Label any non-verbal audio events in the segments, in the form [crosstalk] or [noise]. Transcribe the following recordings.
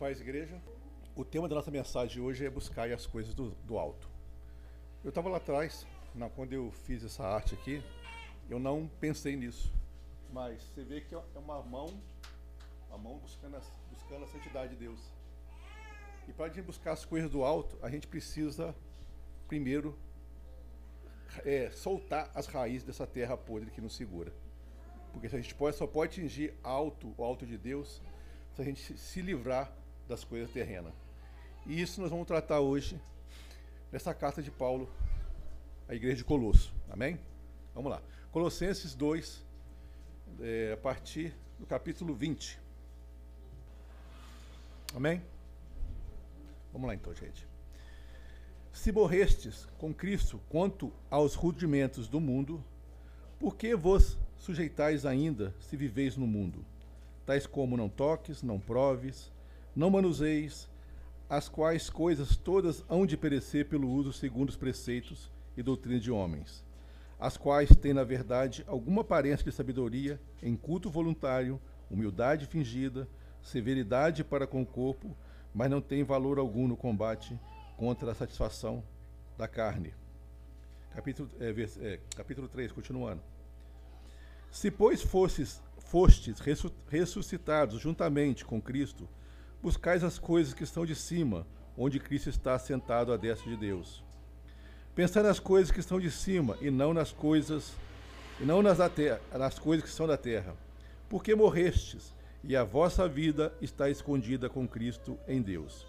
Paz Igreja. O tema da nossa mensagem hoje é buscar as coisas do, do alto. Eu estava lá atrás, na, quando eu fiz essa arte aqui, eu não pensei nisso. Mas você vê que é uma mão, uma mão buscando a, buscando a santidade de Deus. E para a gente buscar as coisas do alto, a gente precisa, primeiro, é, soltar as raízes dessa terra podre que nos segura. Porque a gente pode, só pode atingir alto, o alto de Deus, se a gente se livrar das coisas terrenas. E isso nós vamos tratar hoje nessa carta de Paulo à igreja de Colosso. Amém? Vamos lá. Colossenses 2, é, a partir do capítulo 20. Amém? Vamos lá então, gente. Se morrestes com Cristo quanto aos rudimentos do mundo, por que vos sujeitais ainda se viveis no mundo? Tais como não toques, não proves, não manuseis, as quais coisas todas hão de perecer pelo uso segundo os preceitos e doutrina de homens, as quais têm, na verdade, alguma aparência de sabedoria em culto voluntário, humildade fingida, severidade para com o corpo, mas não tem valor algum no combate contra a satisfação da carne. Capítulo, é, é, capítulo 3, continuando. Se, pois, fostes ressuscitados juntamente com Cristo, buscais as coisas que estão de cima, onde Cristo está sentado à destra de Deus. Pensai nas coisas que estão de cima e não nas coisas e não nas, terra, nas coisas que são da terra. Porque morrestes e a vossa vida está escondida com Cristo em Deus.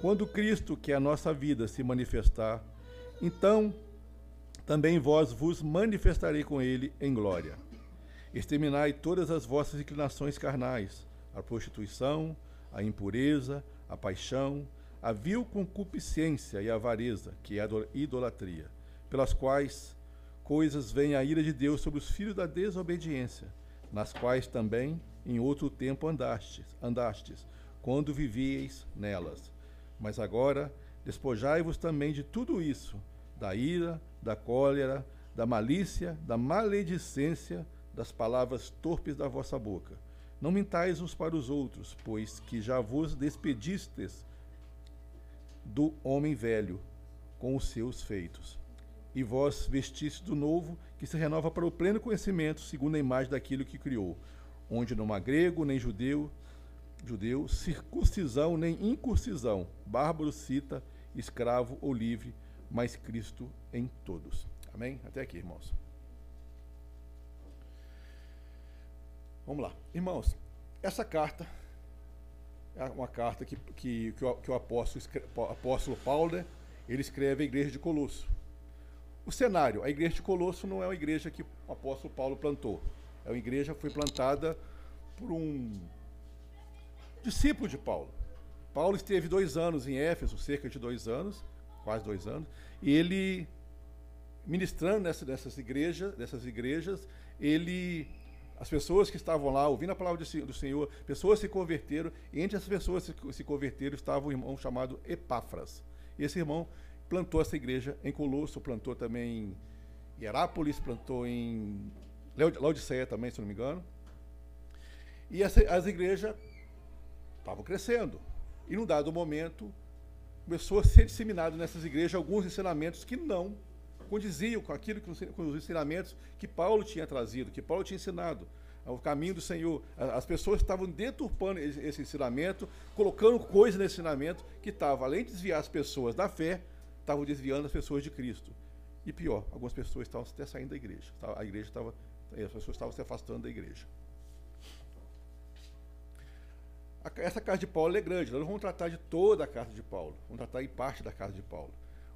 Quando Cristo, que é a nossa vida, se manifestar, então também vós vos manifestarei com ele em glória. Exterminai todas as vossas inclinações carnais, a prostituição, a impureza, a paixão, a vil concupiscência e a avareza, que é a idolatria, pelas quais coisas vem a ira de Deus sobre os filhos da desobediência, nas quais também em outro tempo andastes, andastes quando vivieis nelas. Mas agora despojai-vos também de tudo isso, da ira, da cólera, da malícia, da maledicência, das palavras torpes da vossa boca. Não mintais uns para os outros, pois que já vos despedistes do homem velho com os seus feitos. E vós vestistes do novo, que se renova para o pleno conhecimento, segundo a imagem daquilo que criou, onde não há grego nem judeu, judeu, circuncisão nem incurcisão, bárbaro, cita, escravo ou livre, mas Cristo em todos. Amém? Até aqui, irmãos. Vamos lá. Irmãos, essa carta é uma carta que, que, que, o, que o apóstolo, apóstolo Paulo né, ele escreve à igreja de Colosso. O cenário, a igreja de Colosso não é uma igreja que o apóstolo Paulo plantou. É uma igreja que foi plantada por um discípulo de Paulo. Paulo esteve dois anos em Éfeso, cerca de dois anos, quase dois anos, e ele, ministrando nessa, nessas, igrejas, nessas igrejas, ele as pessoas que estavam lá ouvindo a palavra do Senhor, pessoas se converteram, e entre as pessoas que se converteram estava um irmão chamado Epáfras. Esse irmão plantou essa igreja em Colosso, plantou também em Hierápolis, plantou em Laodiceia também, se não me engano. E essa, as igrejas estavam crescendo. E num dado momento, começou a ser disseminado nessas igrejas alguns ensinamentos que não condiziam com aquilo que com os ensinamentos que Paulo tinha trazido, que Paulo tinha ensinado. O caminho do Senhor. As pessoas estavam deturpando esse ensinamento, colocando coisas nesse ensinamento que estava, além de desviar as pessoas da fé, estavam desviando as pessoas de Cristo. E pior, algumas pessoas estavam até saindo da igreja. A igreja estava, as pessoas estavam se afastando da igreja. Essa carta de Paulo é grande, nós não vamos tratar de toda a carta de Paulo, vamos tratar em parte da carta de Paulo.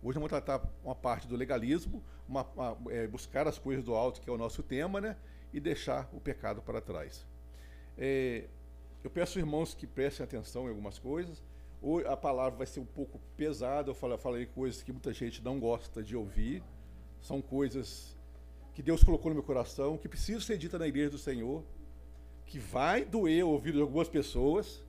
Hoje vamos tratar uma parte do legalismo, uma, uma, é, buscar as coisas do alto, que é o nosso tema, né? E deixar o pecado para trás. É, eu peço irmãos que prestem atenção em algumas coisas. Ou a palavra vai ser um pouco pesada, eu falei, falei coisas que muita gente não gosta de ouvir. São coisas que Deus colocou no meu coração, que precisam ser ditas na igreja do Senhor, que vai doer o ouvido de algumas pessoas,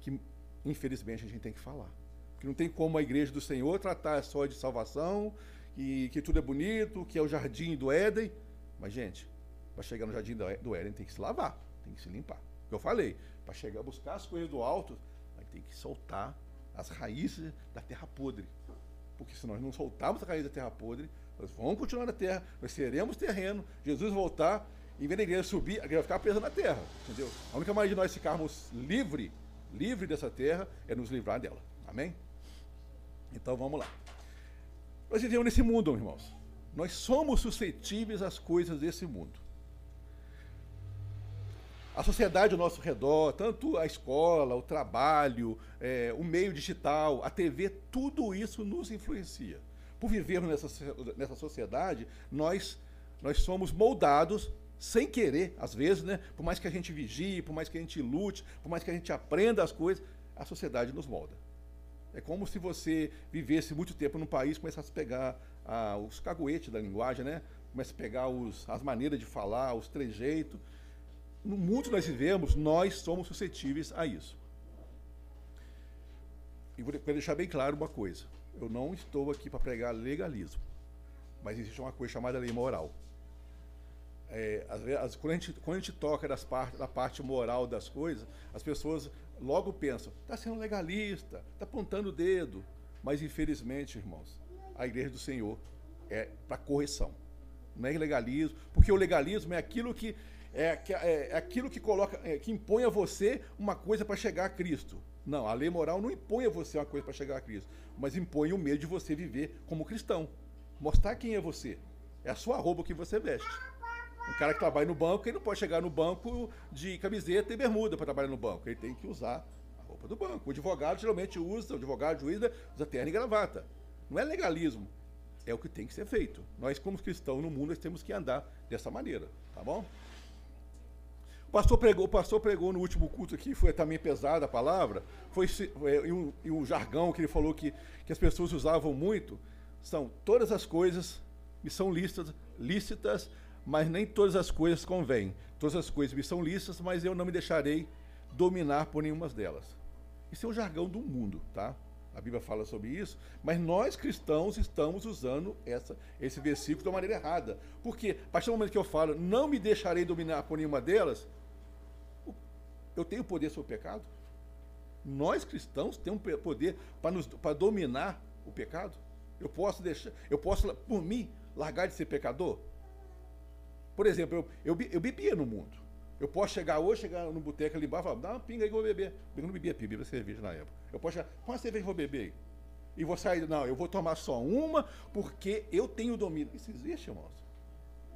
que infelizmente a gente tem que falar que não tem como a igreja do Senhor tratar só de salvação, e que tudo é bonito, que é o jardim do Éden. Mas, gente, para chegar no jardim do Éden tem que se lavar, tem que se limpar. Eu falei, para chegar a buscar as coisas do alto, tem que soltar as raízes da terra podre. Porque se nós não soltarmos a raiz da terra podre, nós vamos continuar na terra, nós seremos terreno, Jesus voltar, em vez da igreja subir, a igreja vai ficar presa na terra. Entendeu? A única maneira de nós ficarmos livre, livre dessa terra, é nos livrar dela. Amém? Então vamos lá. Nós vivemos nesse mundo, irmãos. Nós somos suscetíveis às coisas desse mundo. A sociedade ao nosso redor, tanto a escola, o trabalho, é, o meio digital, a TV, tudo isso nos influencia. Por vivermos nessa, nessa sociedade, nós, nós somos moldados sem querer, às vezes, né? Por mais que a gente vigie, por mais que a gente lute, por mais que a gente aprenda as coisas, a sociedade nos molda. É como se você vivesse muito tempo num país, começasse a pegar ah, os caguetes da linguagem, né? Começa a pegar os, as maneiras de falar, os trejeitos. No mundo que nós vivemos, nós somos suscetíveis a isso. E vou deixar bem claro uma coisa. Eu não estou aqui para pregar legalismo. Mas existe uma coisa chamada lei moral. É, as, quando, a gente, quando a gente toca das da parte moral das coisas, as pessoas logo pensam, está sendo legalista, está apontando o dedo. Mas infelizmente, irmãos, a igreja do Senhor é para correção. Não é legalismo, porque o legalismo é aquilo que é, é, é aquilo que coloca, é, que impõe a você uma coisa para chegar a Cristo. Não, a lei moral não impõe a você uma coisa para chegar a Cristo, mas impõe o medo de você viver como cristão. Mostrar quem é você. É a sua roupa que você veste. Um cara que trabalha no banco, ele não pode chegar no banco de camiseta e bermuda para trabalhar no banco. Ele tem que usar a roupa do banco. O advogado geralmente usa, o advogado juiz usa terno e gravata. Não é legalismo, é o que tem que ser feito. Nós, como cristãos no mundo, nós temos que andar dessa maneira, tá bom? O pastor pregou, o pastor pregou no último culto aqui, foi também pesada a palavra, foi é, e, um, e um jargão que ele falou que, que as pessoas usavam muito, são todas as coisas me são lícitas, lícitas, mas nem todas as coisas convêm. Todas as coisas me são lícitas, mas eu não me deixarei dominar por nenhuma delas. Isso é o jargão do mundo, tá? A Bíblia fala sobre isso, mas nós cristãos estamos usando essa, esse versículo de uma maneira errada. Porque, a partir do momento que eu falo, não me deixarei dominar por nenhuma delas, eu tenho poder sobre o pecado? Nós cristãos temos poder para dominar o pecado? Eu posso deixar, eu posso, por mim, largar de ser pecador? Por exemplo, eu, eu, eu bebia no mundo. Eu posso chegar hoje, chegar no boteco ali embaixo e falar, dá uma pinga aí que eu vou beber. Eu não bebia pinga, bebia cerveja na época. Eu posso chegar, uma cerveja vou beber aí. E vou sair, não, eu vou tomar só uma porque eu tenho domínio. Isso existe, irmãos.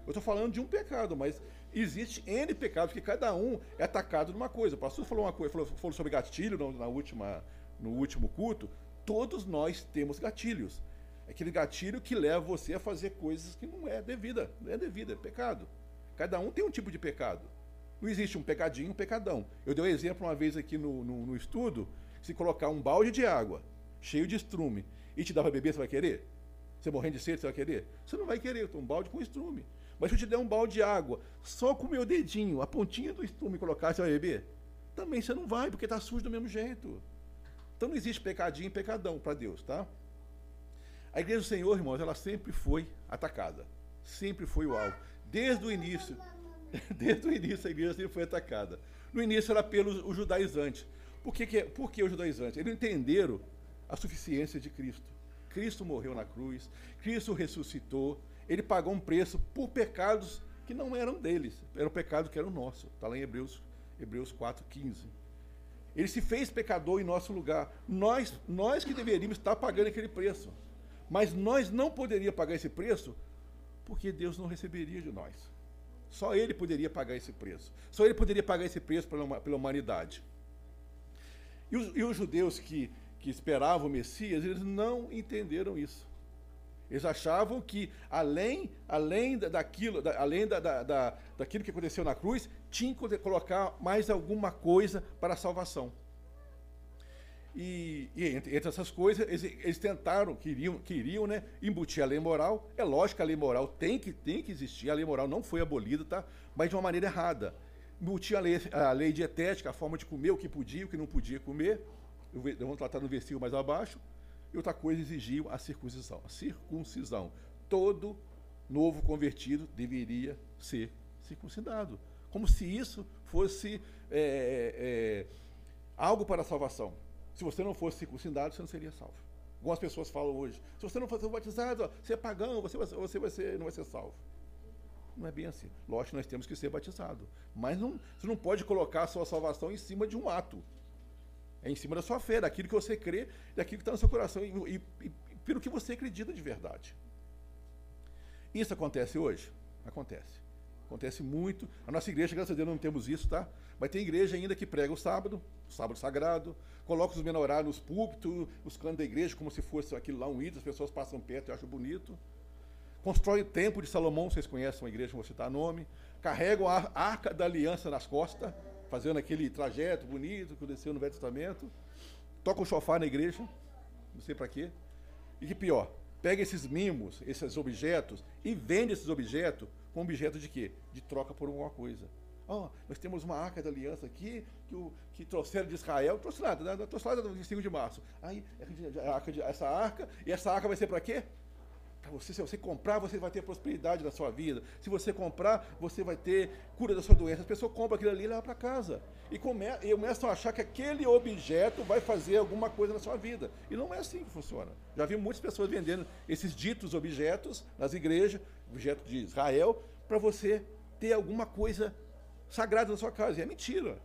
Eu estou falando de um pecado, mas existe N pecados que cada um é atacado numa coisa. O pastor falou uma coisa, falou, falou sobre gatilho na última, no último culto. Todos nós temos gatilhos. Aquele gatilho que leva você a fazer coisas que não é devida, não é devida, é pecado. Cada um tem um tipo de pecado. Não existe um pecadinho, um pecadão. Eu dei um exemplo uma vez aqui no, no, no estudo, se colocar um balde de água cheio de estrume e te dar para beber, você vai querer? Você morrendo de sede, você vai querer? Você não vai querer, um balde com estrume. Mas se eu te der um balde de água, só com o meu dedinho, a pontinha do estrume colocar, você vai beber? Também você não vai, porque está sujo do mesmo jeito. Então não existe pecadinho e pecadão para Deus, tá? A igreja do Senhor, irmãos, ela sempre foi atacada. Sempre foi o alvo. Desde o início. [laughs] Desde o início a igreja sempre foi atacada. No início era pelos judaizantes. Por que, que, por que os judaizantes? Eles entenderam a suficiência de Cristo. Cristo morreu na cruz, Cristo ressuscitou, ele pagou um preço por pecados que não eram deles, era o pecado que era o nosso. Está lá em Hebreus, Hebreus 4,15. Ele se fez pecador em nosso lugar. Nós, nós que deveríamos estar pagando aquele preço. Mas nós não poderíamos pagar esse preço porque Deus não receberia de nós. Só Ele poderia pagar esse preço. Só Ele poderia pagar esse preço pela, pela humanidade. E os, e os judeus que, que esperavam o Messias, eles não entenderam isso. Eles achavam que além, além daquilo, da, além da, da, da, daquilo que aconteceu na cruz, tinha que colocar mais alguma coisa para a salvação. E, e entre, entre, essas coisas, eles, eles, tentaram, queriam, queriam né, embutir a lei moral. É lógico que a lei moral tem que, tem que existir, a lei moral não foi abolida, tá? mas de uma maneira errada. Embutir a lei, a lei dietética, a forma de comer, o que podia o que não podia comer. Vamos tratar no versículo mais abaixo. E outra coisa exigiu a circuncisão. A circuncisão. Todo novo convertido deveria ser circuncidado. Como se isso fosse é, é, algo para a salvação. Se você não fosse circuncidado, você não seria salvo. Algumas pessoas falam hoje: se você não for batizado, você é pagão, você, vai, você vai ser, não vai ser salvo. Não é bem assim. Lógico que nós temos que ser batizado. Mas não, você não pode colocar a sua salvação em cima de um ato. É em cima da sua fé, daquilo que você crê, daquilo que está no seu coração e, e, e pelo que você acredita de verdade. Isso acontece hoje? Acontece. Acontece muito. A nossa igreja, graças a Deus, não temos isso, tá? Mas tem igreja ainda que prega o sábado, o sábado sagrado, coloca os menorários nos púlpitos, os canos da igreja, como se fosse aquilo lá um ídolo, as pessoas passam perto e acham bonito. Constrói o templo de Salomão, vocês conhecem uma igreja, vou citar nome. Carregam a arca da aliança nas costas, fazendo aquele trajeto bonito que desceu no Velho Testamento. Toca o chofar na igreja, não sei para quê. E que pior, pega esses mimos, esses objetos, e vende esses objetos com objeto de quê? De troca por alguma coisa. Oh, nós temos uma arca da aliança aqui que, o, que trouxeram de Israel. Trouxe nada, né? trouxe lá no 25 de março. Aí, essa arca, e essa arca vai ser para quê? Para você, se você comprar, você vai ter prosperidade na sua vida. Se você comprar, você vai ter cura da sua doença. As pessoas compram aquilo ali e levam para casa. E, come, começam a achar que aquele objeto vai fazer alguma coisa na sua vida. E não é assim que funciona. Já vi muitas pessoas vendendo esses ditos objetos nas igrejas, objeto de Israel, para você ter alguma coisa sagrada na sua casa. E é mentira.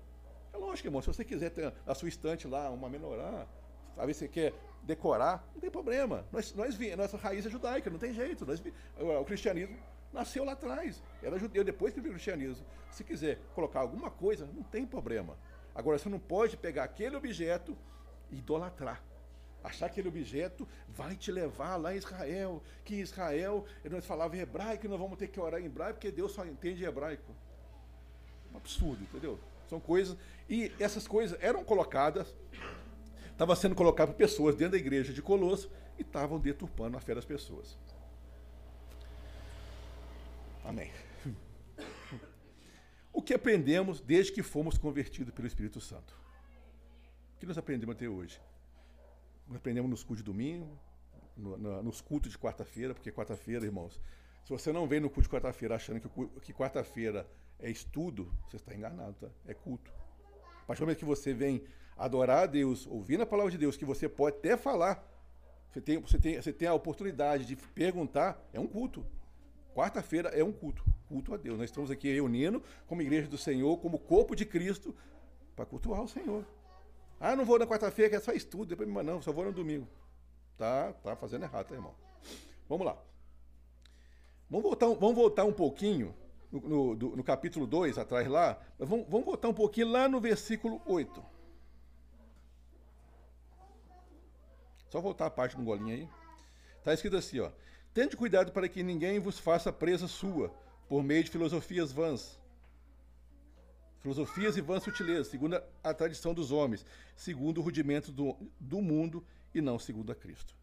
É lógico, irmão. Se você quiser ter na sua estante lá uma menorá, talvez você quer decorar, não tem problema. Nós, nós, nossa raiz é judaica, não tem jeito. Nós, o cristianismo nasceu lá atrás. Era judeu, depois que veio o cristianismo. Se quiser colocar alguma coisa, não tem problema. Agora, você não pode pegar aquele objeto e idolatrar. Achar que aquele objeto vai te levar lá em Israel, que em Israel nós falávamos hebraico nós vamos ter que orar em hebraico, porque Deus só entende hebraico. Um absurdo, entendeu? São coisas. E essas coisas eram colocadas, estavam sendo colocadas por pessoas dentro da igreja de Colosso e estavam deturpando a fé das pessoas. Amém. O que aprendemos desde que fomos convertidos pelo Espírito Santo? O que nós aprendemos até hoje? Nós aprendemos nos cultos de domingo, no, no, nos cultos de quarta-feira, porque quarta-feira, irmãos, se você não vem no culto de quarta-feira achando que, que quarta-feira é estudo, você está enganado, tá? É culto. Partir do momento que você vem adorar a Deus, ouvindo a palavra de Deus, que você pode até falar, você tem, você tem, você tem a oportunidade de perguntar, é um culto. Quarta-feira é um culto, culto a Deus. Nós estamos aqui reunindo como igreja do Senhor, como corpo de Cristo, para cultuar o Senhor. Ah, não vou na quarta-feira, que é só estudo, depois me não, só vou no domingo. Tá, tá fazendo errado, tá, irmão? Vamos lá. Vamos voltar, vamos voltar um pouquinho no, do, no capítulo 2, atrás lá, vamos, vamos voltar um pouquinho lá no versículo 8. Só voltar a parte do golinho aí. Está escrito assim, ó. Tende cuidado para que ninguém vos faça presa sua, por meio de filosofias vãs. Filosofias e vãs sutilezas, segundo a tradição dos homens, segundo o rudimento do, do mundo e não segundo a Cristo.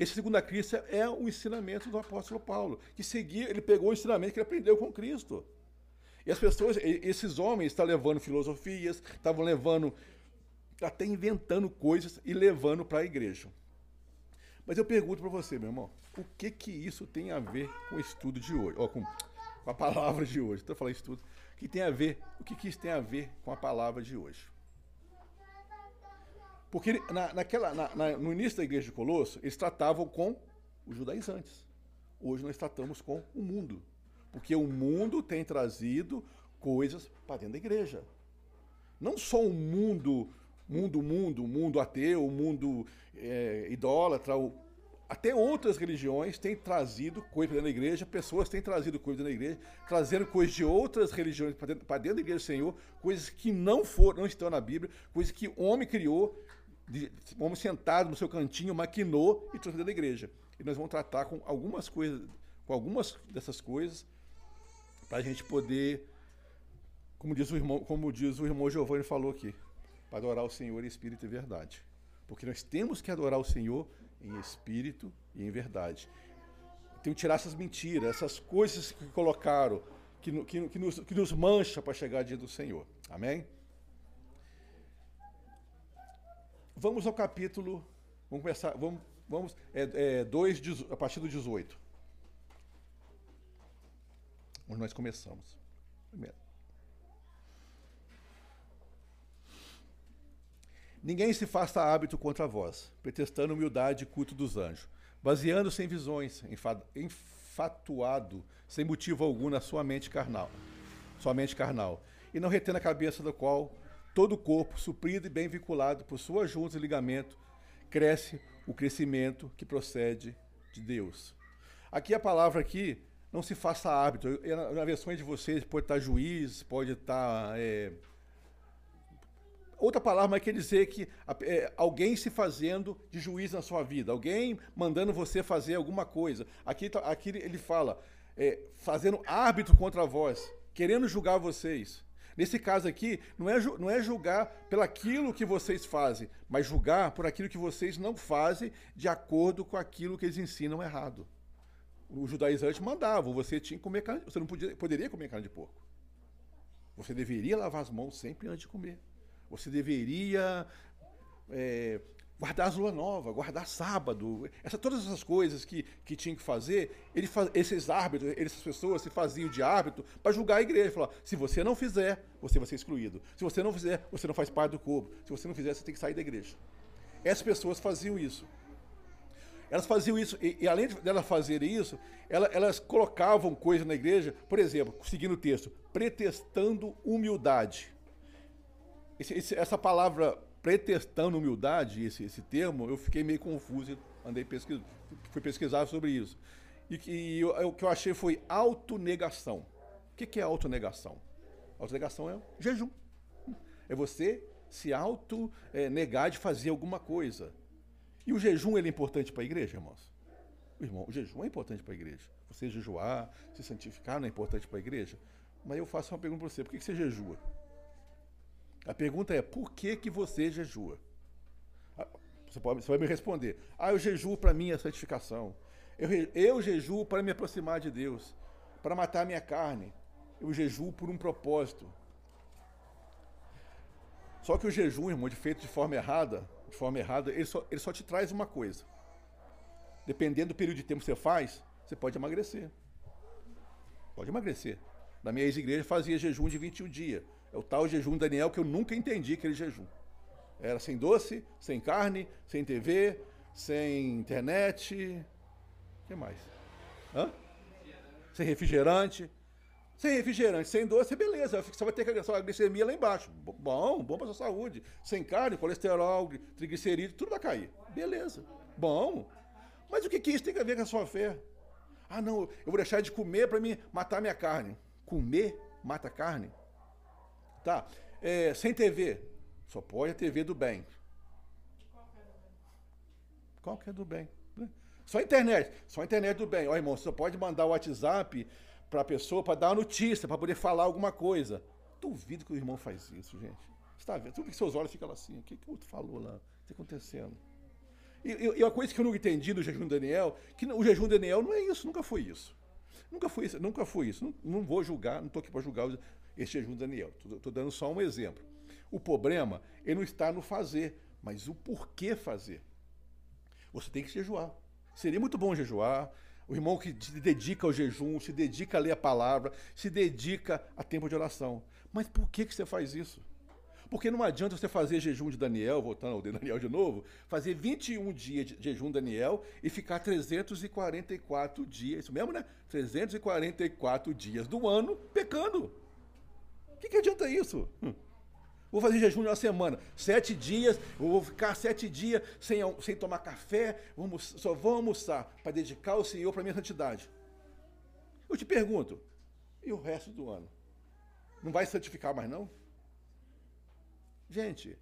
Esse segundo a Cristo é o ensinamento do apóstolo Paulo, que seguia, ele pegou o ensinamento que ele aprendeu com Cristo. E as pessoas, esses homens estavam levando filosofias, estavam levando, até inventando coisas e levando para a igreja. Mas eu pergunto para você, meu irmão, o que que isso tem a ver com o estudo de hoje, com, com a palavra de hoje? Estou falando estudo. O que tem a ver? O que que isso tem a ver com a palavra de hoje? Porque na, naquela, na, na, no início da igreja de Colosso, eles tratavam com os judaizantes. Hoje nós tratamos com o mundo. Porque o mundo tem trazido coisas para dentro da igreja. Não só o mundo, mundo, mundo, mundo ateu, mundo é, idólatra, o, até outras religiões têm trazido coisas para dentro da igreja, pessoas têm trazido coisas dentro da igreja, trazendo coisas de outras religiões para dentro, dentro, da igreja do Senhor, coisas que não foram, não estão na Bíblia, coisas que o homem criou de, vamos sentado no seu cantinho, maquinou e trouxe da igreja. E nós vamos tratar com algumas coisas, com algumas dessas coisas, para a gente poder, como diz o irmão, como diz o irmão Giovanni falou aqui, para adorar o Senhor em espírito e verdade. Porque nós temos que adorar o Senhor em espírito e em verdade. Tem que tirar essas mentiras, essas coisas que colocaram, que, que, que, nos, que nos mancha para chegar dia do Senhor. Amém? Vamos ao capítulo. Vamos começar. Vamos, vamos é, é, dois, a partir do 18. Onde nós começamos. Primeiro. Ninguém se faça hábito contra vós, pretextando humildade e culto dos anjos, baseando-se em visões, enfatuado, sem motivo algum na sua mente carnal, sua mente carnal, e não retendo a cabeça do qual todo o corpo, suprido e bem vinculado por suas juntas e ligamento, cresce o crescimento que procede de Deus. Aqui a palavra aqui, não se faça hábito. Na versão de vocês pode estar juiz, pode estar é, outra palavra quer dizer que é, alguém se fazendo de juiz na sua vida, alguém mandando você fazer alguma coisa. Aqui, tá, aqui ele fala, é, fazendo árbitro contra vós, querendo julgar vocês. Nesse caso aqui, não é, não é julgar pelaquilo que vocês fazem, mas julgar por aquilo que vocês não fazem de acordo com aquilo que eles ensinam errado. O judaizante mandava, você tinha que comer carne, você não podia, poderia comer carne de porco. Você deveria lavar as mãos sempre antes de comer. Você deveria é, guardar a lua nova, guardar sábado, essa, todas essas coisas que, que tinha que fazer, ele faz, esses árbitros, essas pessoas se faziam de árbitro para julgar a igreja. Falar, se você não fizer, você vai ser excluído. Se você não fizer, você não faz parte do corpo. Se você não fizer, você tem que sair da igreja. Essas pessoas faziam isso. Elas faziam isso, e, e além de elas fazerem isso, elas, elas colocavam coisas na igreja, por exemplo, seguindo o texto, pretextando humildade. Esse, esse, essa palavra pretextando humildade, esse, esse termo, eu fiquei meio confuso, andei pesquis, fui pesquisar sobre isso. E, e eu, o que eu achei foi autonegação. O que, que é autonegação? Autonegação é jejum. É você se auto-negar é, de fazer alguma coisa. E o jejum ele é importante para a igreja, irmãos? Irmão, o jejum é importante para a igreja. Você jejuar, se santificar não é importante para a igreja? Mas eu faço uma pergunta para você: por que você jejua? A pergunta é: por que, que você jejua? Ah, você, pode, você vai me responder: ah, eu jejuo para minha santificação. Eu, eu jejuo para me aproximar de Deus, para matar a minha carne. Eu jejuo por um propósito. Só que o jejum, irmão, de feito de forma errada, de forma errada, ele só, ele só te traz uma coisa. Dependendo do período de tempo que você faz, você pode emagrecer. Pode emagrecer. Na minha ex-igreja fazia jejum de 21 dias. É o tal jejum Daniel que eu nunca entendi aquele jejum. Era sem doce, sem carne, sem TV, sem internet. O que mais? Hã? Sem refrigerante. Sem refrigerante, sem doce, beleza. Você vai ter que a glicemia lá embaixo. Bom, bom para sua saúde. Sem carne, colesterol, triglicerídeo, tudo vai cair. Beleza. Bom. Mas o que, que isso tem a ver com a sua fé? Ah, não, eu vou deixar de comer para me matar minha carne. Comer mata a carne? Tá. É, sem TV. Só pode a TV do bem. Qual que é do bem? Só internet. Só internet do bem. Ó, irmão, você só pode mandar o WhatsApp para a pessoa para dar uma notícia, para poder falar alguma coisa. Duvido que o irmão faz isso, gente. Está vendo? Tudo que seus olhos ficam assim. O que, que o outro falou lá? O que está acontecendo? E, e, uma coisa que eu nunca entendi do jejum Daniel, que o jejum Daniel não é isso, nunca foi isso. Nunca foi isso, nunca foi isso. Não, não vou julgar, não estou aqui para julgar esse jejum de Daniel. Estou dando só um exemplo. O problema, ele não está no fazer, mas o porquê fazer. Você tem que jejuar. Seria muito bom jejuar. O irmão que se dedica ao jejum, se dedica a ler a palavra, se dedica a tempo de oração. Mas por que, que você faz isso? Porque não adianta você fazer jejum de Daniel, voltando ao de Daniel de novo, fazer 21 dias de jejum de Daniel e ficar 344 dias, isso mesmo, né? 344 dias do ano pecando. Que, que adianta isso? Hum. Vou fazer jejum de uma semana, sete dias, vou ficar sete dias sem, sem tomar café, vamos, só vou almoçar para dedicar o Senhor para minha santidade. Eu te pergunto, e o resto do ano? Não vai santificar mais não? Gente,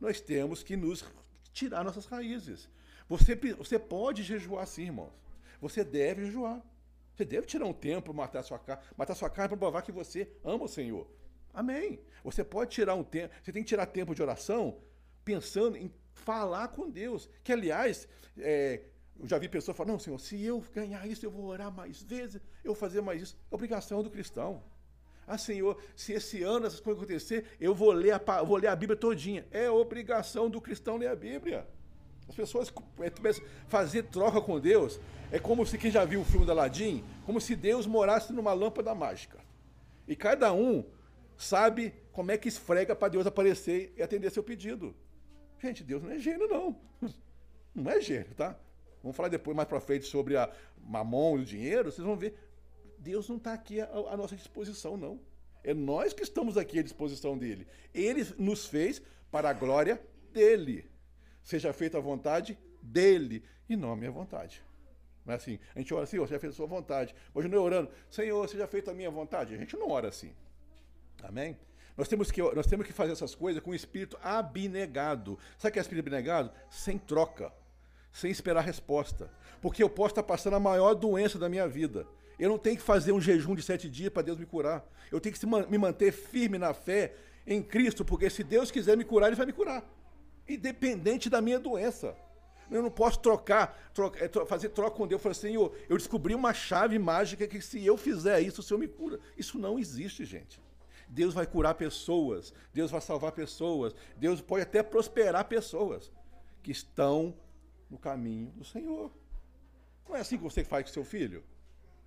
nós temos que nos tirar nossas raízes. Você, você pode jejuar sim, irmãos. Você deve jejuar. Você deve tirar um tempo para matar sua carne, matar sua carne para provar que você ama o Senhor. Amém. Você pode tirar um tempo, você tem que tirar tempo de oração pensando em falar com Deus. Que, aliás, é, eu já vi pessoas falar, não, Senhor, se eu ganhar isso, eu vou orar mais vezes, eu vou fazer mais isso. É obrigação do cristão. Ah, Senhor, se esse ano essas coisas acontecer, eu vou ler a, vou ler a Bíblia todinha. É obrigação do cristão ler a Bíblia. As pessoas é, fazer troca com Deus é como se quem já viu o filme da Aladim, como se Deus morasse numa lâmpada mágica. E cada um sabe como é que esfrega para Deus aparecer e atender seu pedido. Gente, Deus não é gênio, não. [laughs] Não é gênio, tá? Vamos falar depois, mais para frente, sobre a mamon e o dinheiro. Vocês vão ver. Deus não está aqui à, à nossa disposição, não. É nós que estamos aqui à disposição dele. Ele nos fez para a glória dele. Seja feita a vontade dele e não a minha vontade. Não é assim. A gente ora, Senhor, seja feita a sua vontade. Hoje não é orando, Senhor, seja feita a minha vontade. A gente não ora assim. Amém? Nós temos, que, nós temos que fazer essas coisas com o espírito abnegado. Sabe o que é espírito abnegado? Sem troca, sem esperar resposta. Porque eu posso estar passando a maior doença da minha vida. Eu não tenho que fazer um jejum de sete dias para Deus me curar. Eu tenho que me manter firme na fé em Cristo, porque se Deus quiser me curar, Ele vai me curar. Independente da minha doença. Eu não posso trocar, troca, é, fazer troca com Deus. Eu falei, Senhor, eu descobri uma chave mágica que se eu fizer isso, o Senhor me cura. Isso não existe, gente. Deus vai curar pessoas, Deus vai salvar pessoas, Deus pode até prosperar pessoas que estão no caminho do Senhor. Não é assim que você faz com seu filho?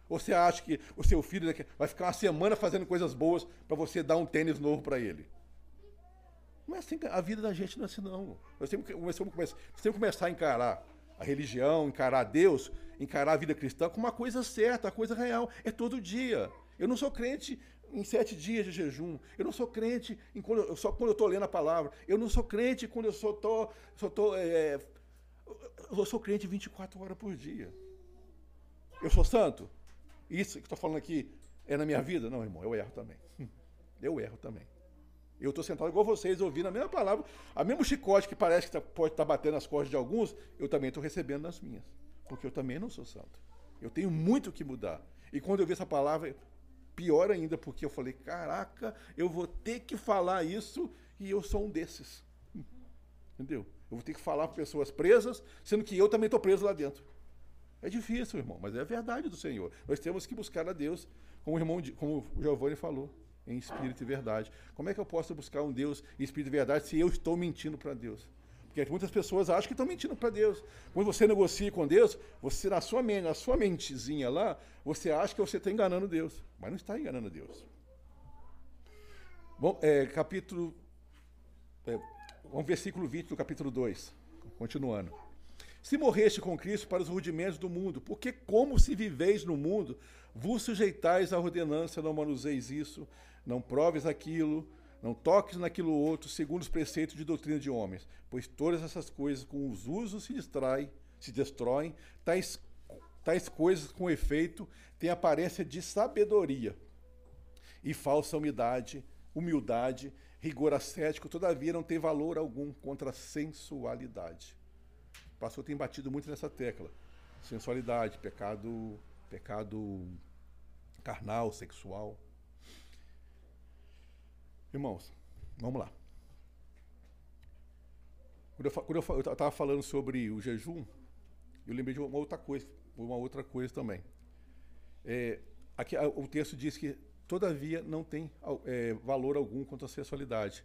Você acha que o seu filho vai ficar uma semana fazendo coisas boas para você dar um tênis novo para ele? Não é assim, a vida da gente não é assim, não. Nós temos que, nós temos que começar a encarar a religião, encarar Deus, encarar a vida cristã como uma coisa certa, a coisa real. É todo dia. Eu não sou crente em sete dias de jejum. Eu não sou crente em quando, só quando eu estou lendo a palavra. Eu não sou crente quando eu só estou. Só tô, é, eu sou crente 24 horas por dia. Eu sou santo? Isso que estou falando aqui é na minha vida? Não, irmão, eu erro também. [laughs] Eu erro também. Eu estou sentado igual vocês, ouvindo a mesma palavra, a mesmo chicote que parece que tá, pode estar tá batendo nas costas de alguns, eu também estou recebendo nas minhas. Porque eu também não sou santo. Eu tenho muito que mudar. E quando eu vi essa palavra, pior ainda, porque eu falei: caraca, eu vou ter que falar isso e eu sou um desses. Entendeu? Eu vou ter que falar para pessoas presas, sendo que eu também estou preso lá dentro. É difícil, irmão, mas é a verdade do Senhor. Nós temos que buscar a Deus, como o irmão, como o Giovanni falou em espírito e verdade. Como é que eu posso buscar um Deus em espírito e verdade se eu estou mentindo para Deus? Porque muitas pessoas acham que estão mentindo para Deus. Quando você negocia com Deus, você na sua mente, na sua mentezinha lá, você acha que você está enganando Deus, mas não está enganando Deus. Bom, é, capítulo. É, vamos versículo 20 do capítulo 2. Continuando. Se morreste com Cristo para os rudimentos do mundo, porque como se viveis no mundo, vos sujeitais à ordenança, não manuseis isso, não proves aquilo, não toques naquilo outro, segundo os preceitos de doutrina de homens, pois todas essas coisas com os usos se distraem, se destroem, tais, tais coisas com efeito têm aparência de sabedoria e falsa humildade, humildade, rigor ascético, todavia não tem valor algum contra a sensualidade. O pastor tem batido muito nessa tecla. Sensualidade, pecado, pecado carnal, sexual. Irmãos, vamos lá. Quando eu estava falando sobre o jejum, eu lembrei de uma outra coisa, uma outra coisa também. É, aqui o texto diz que todavia não tem é, valor algum quanto à sexualidade.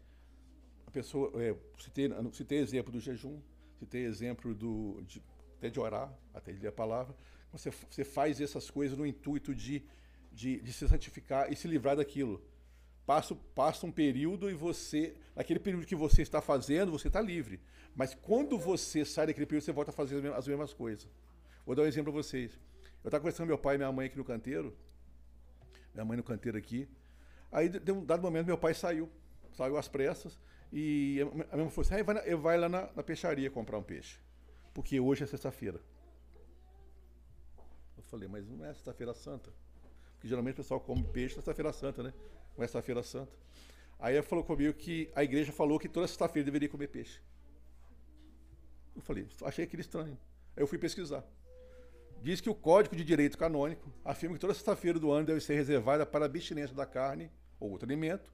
A pessoa, é, exemplo do jejum, citei exemplo do, de, até de orar, até de ler a palavra. Você, você faz essas coisas no intuito de, de, de se santificar e se livrar daquilo. Passa, passa um período e você, naquele período que você está fazendo, você está livre. Mas quando você sai daquele período, você volta a fazer as mesmas, as mesmas coisas. Vou dar um exemplo para vocês. Eu estava conversando com meu pai e minha mãe aqui no canteiro. Minha mãe no canteiro aqui. Aí, de um dado momento, meu pai saiu. Saiu às pressas. E a minha mãe falou assim: ah, vai, vai lá na, na peixaria comprar um peixe. Porque hoje é sexta-feira. Eu falei, mas não é sexta-feira santa. Porque geralmente o pessoal come peixe na sexta-feira santa, né? É sexta-feira santa. Aí ela falou comigo que a igreja falou que toda sexta-feira deveria comer peixe. Eu falei, achei aquilo estranho. Aí eu fui pesquisar. Diz que o Código de Direito Canônico afirma que toda sexta-feira do ano deve ser reservada para a abstinência da carne ou outro alimento.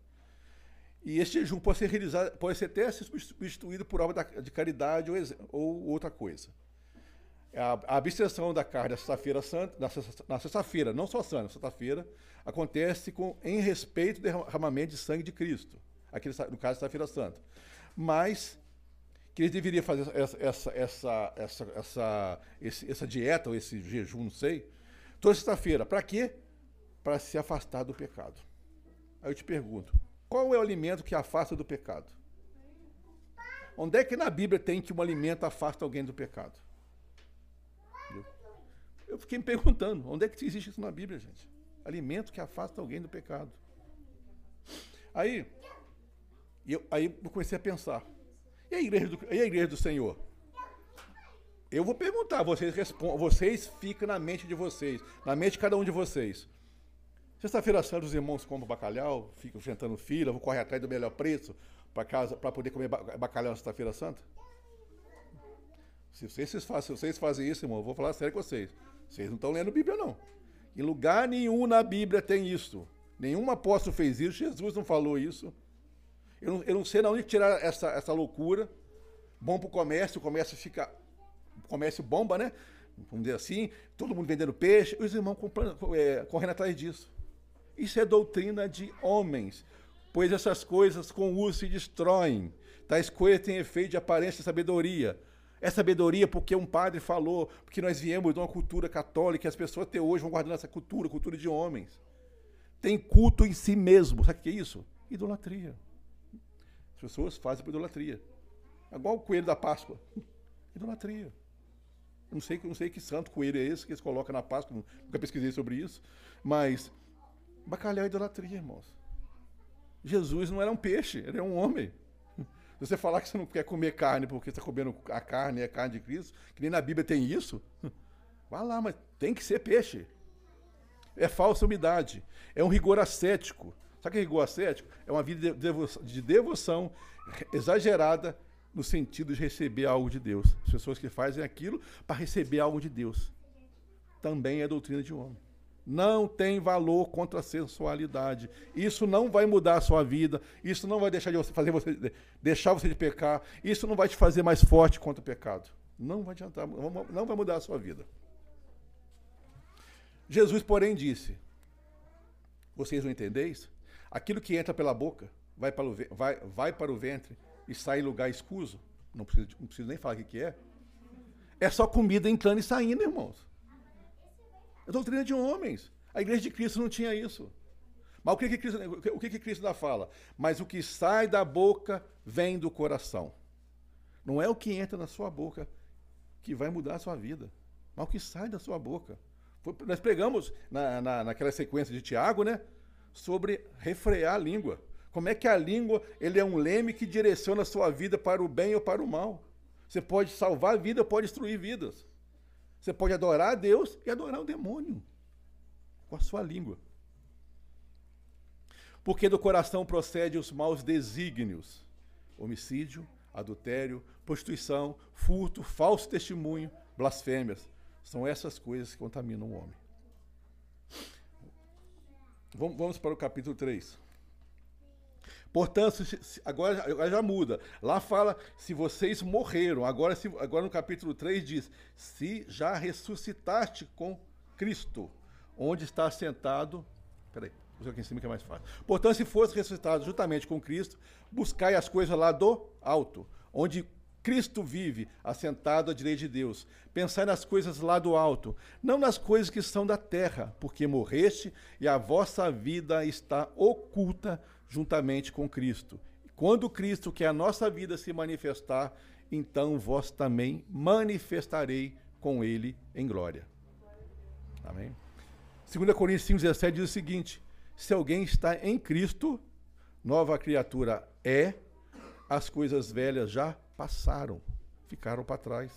E este jejum pode ser realizado, pode ser até substituído por obra de caridade ou, ou outra coisa. A, a abstenção da carne na sexta-feira santa, na sexta-feira, não só santa, sexta-feira, acontece com, em respeito ao derramamento de sangue de Cristo, aquele, no caso da sexta-feira santa. Mas que eles deveriam fazer essa, essa, essa, essa, essa, esse, essa dieta ou esse jejum, não sei, toda sexta-feira. Para quê? Para se afastar do pecado. Aí eu te pergunto, qual é o alimento que afasta do pecado? Onde é que na Bíblia tem que um alimento afasta alguém do pecado? Eu fiquei me perguntando, onde é que existe isso na Bíblia, gente? Alimento que afasta alguém do pecado. Aí, eu, aí eu comecei a pensar. E a igreja do, e a igreja do Senhor? Eu vou perguntar, vocês respondem, vocês ficam na mente de vocês, na mente de cada um de vocês. Sexta-feira santa os irmãos compram bacalhau, ficam enfrentando fila, vão correr atrás do melhor preço para casa para poder comer bacalhau na sexta-feira santa? Se vocês, se vocês fazem isso, irmão, eu vou falar sério com vocês. Vocês não estão lendo Bíblia, não. Em lugar nenhum na Bíblia tem isso. Nenhum apóstolo fez isso, Jesus não falou isso. Eu não, eu não sei de onde tirar essa, essa loucura. Bom para o comércio, o comércio fica. O comércio bomba, né? Vamos dizer assim, todo mundo vendendo peixe, os irmãos é, correndo atrás disso. Isso é doutrina de homens, pois essas coisas com uso se destroem. Tais coisas têm efeito de aparência e sabedoria. É sabedoria porque um padre falou, porque nós viemos de uma cultura católica e as pessoas até hoje vão guardando essa cultura, cultura de homens. Tem culto em si mesmo. Sabe o que é isso? Idolatria. As pessoas fazem por idolatria. É igual o coelho da Páscoa. [laughs] Idolatria. Não sei, não sei que santo coelho é esse que eles colocam na Páscoa, nunca pesquisei sobre isso. Mas bacalhau é idolatria, irmãos. Jesus não era um peixe, ele era um homem. Você falar que você não quer comer carne porque está comendo a carne, é carne de Cristo, que nem na Bíblia tem isso, [laughs] vá lá, mas tem que ser peixe. É falsa umidade. É um rigor ascético. Sabe o que é rigor ascético? É uma vida de devoção exagerada no sentido de receber algo de Deus. As pessoas que fazem aquilo para receber algo de Deus. Também é doutrina de homem. Não tem valor contra a sensualidade. Isso não vai mudar a sua vida. Isso não vai deixar de você fazer você deixar você de pecar. Isso não vai te fazer mais forte contra o pecado. Não vai adiantar, não vai mudar a sua vida. Jesus, porém, disse: Vocês não entendeis? Aquilo que entra pela boca vai para o, vai, vai para o ventre e sai em lugar escuso. Não preciso, não preciso nem falar o que é. É só comida entrando e saindo, irmãos. É doutrina de homens. A igreja de Cristo não tinha isso. Mas o que, que, Cristo, o que, que Cristo ainda fala? Mas o que sai da boca vem do coração. Não é o que entra na sua boca que vai mudar a sua vida, mas o que sai da sua boca. Nós pregamos na, na, naquela sequência de Tiago, né? Sobre refrear a língua. Como é que a língua ele é um leme que direciona a sua vida para o bem ou para o mal. Você pode salvar a vida, pode destruir vidas. Você pode adorar a Deus e adorar o demônio com a sua língua. Porque do coração procede os maus desígnios: homicídio, adultério, prostituição, furto, falso testemunho, blasfêmias são essas coisas que contaminam o homem. Vamos para o capítulo 3. Portanto, agora, agora, já muda. Lá fala se vocês morreram. Agora, se, agora no capítulo 3 diz: se já ressuscitaste com Cristo, onde está sentado. Peraí, vou aqui em cima que é mais fácil. Portanto, se fosse ressuscitado juntamente com Cristo, buscai as coisas lá do alto, onde Cristo vive assentado à direita de Deus. Pensai nas coisas lá do alto, não nas coisas que são da terra, porque morreste e a vossa vida está oculta juntamente com Cristo. Quando Cristo, que é a nossa vida, se manifestar, então vós também manifestarei com ele em glória. Amém? 2 Coríntios 5,17 diz o seguinte: se alguém está em Cristo, nova criatura é, as coisas velhas já passaram, ficaram para trás.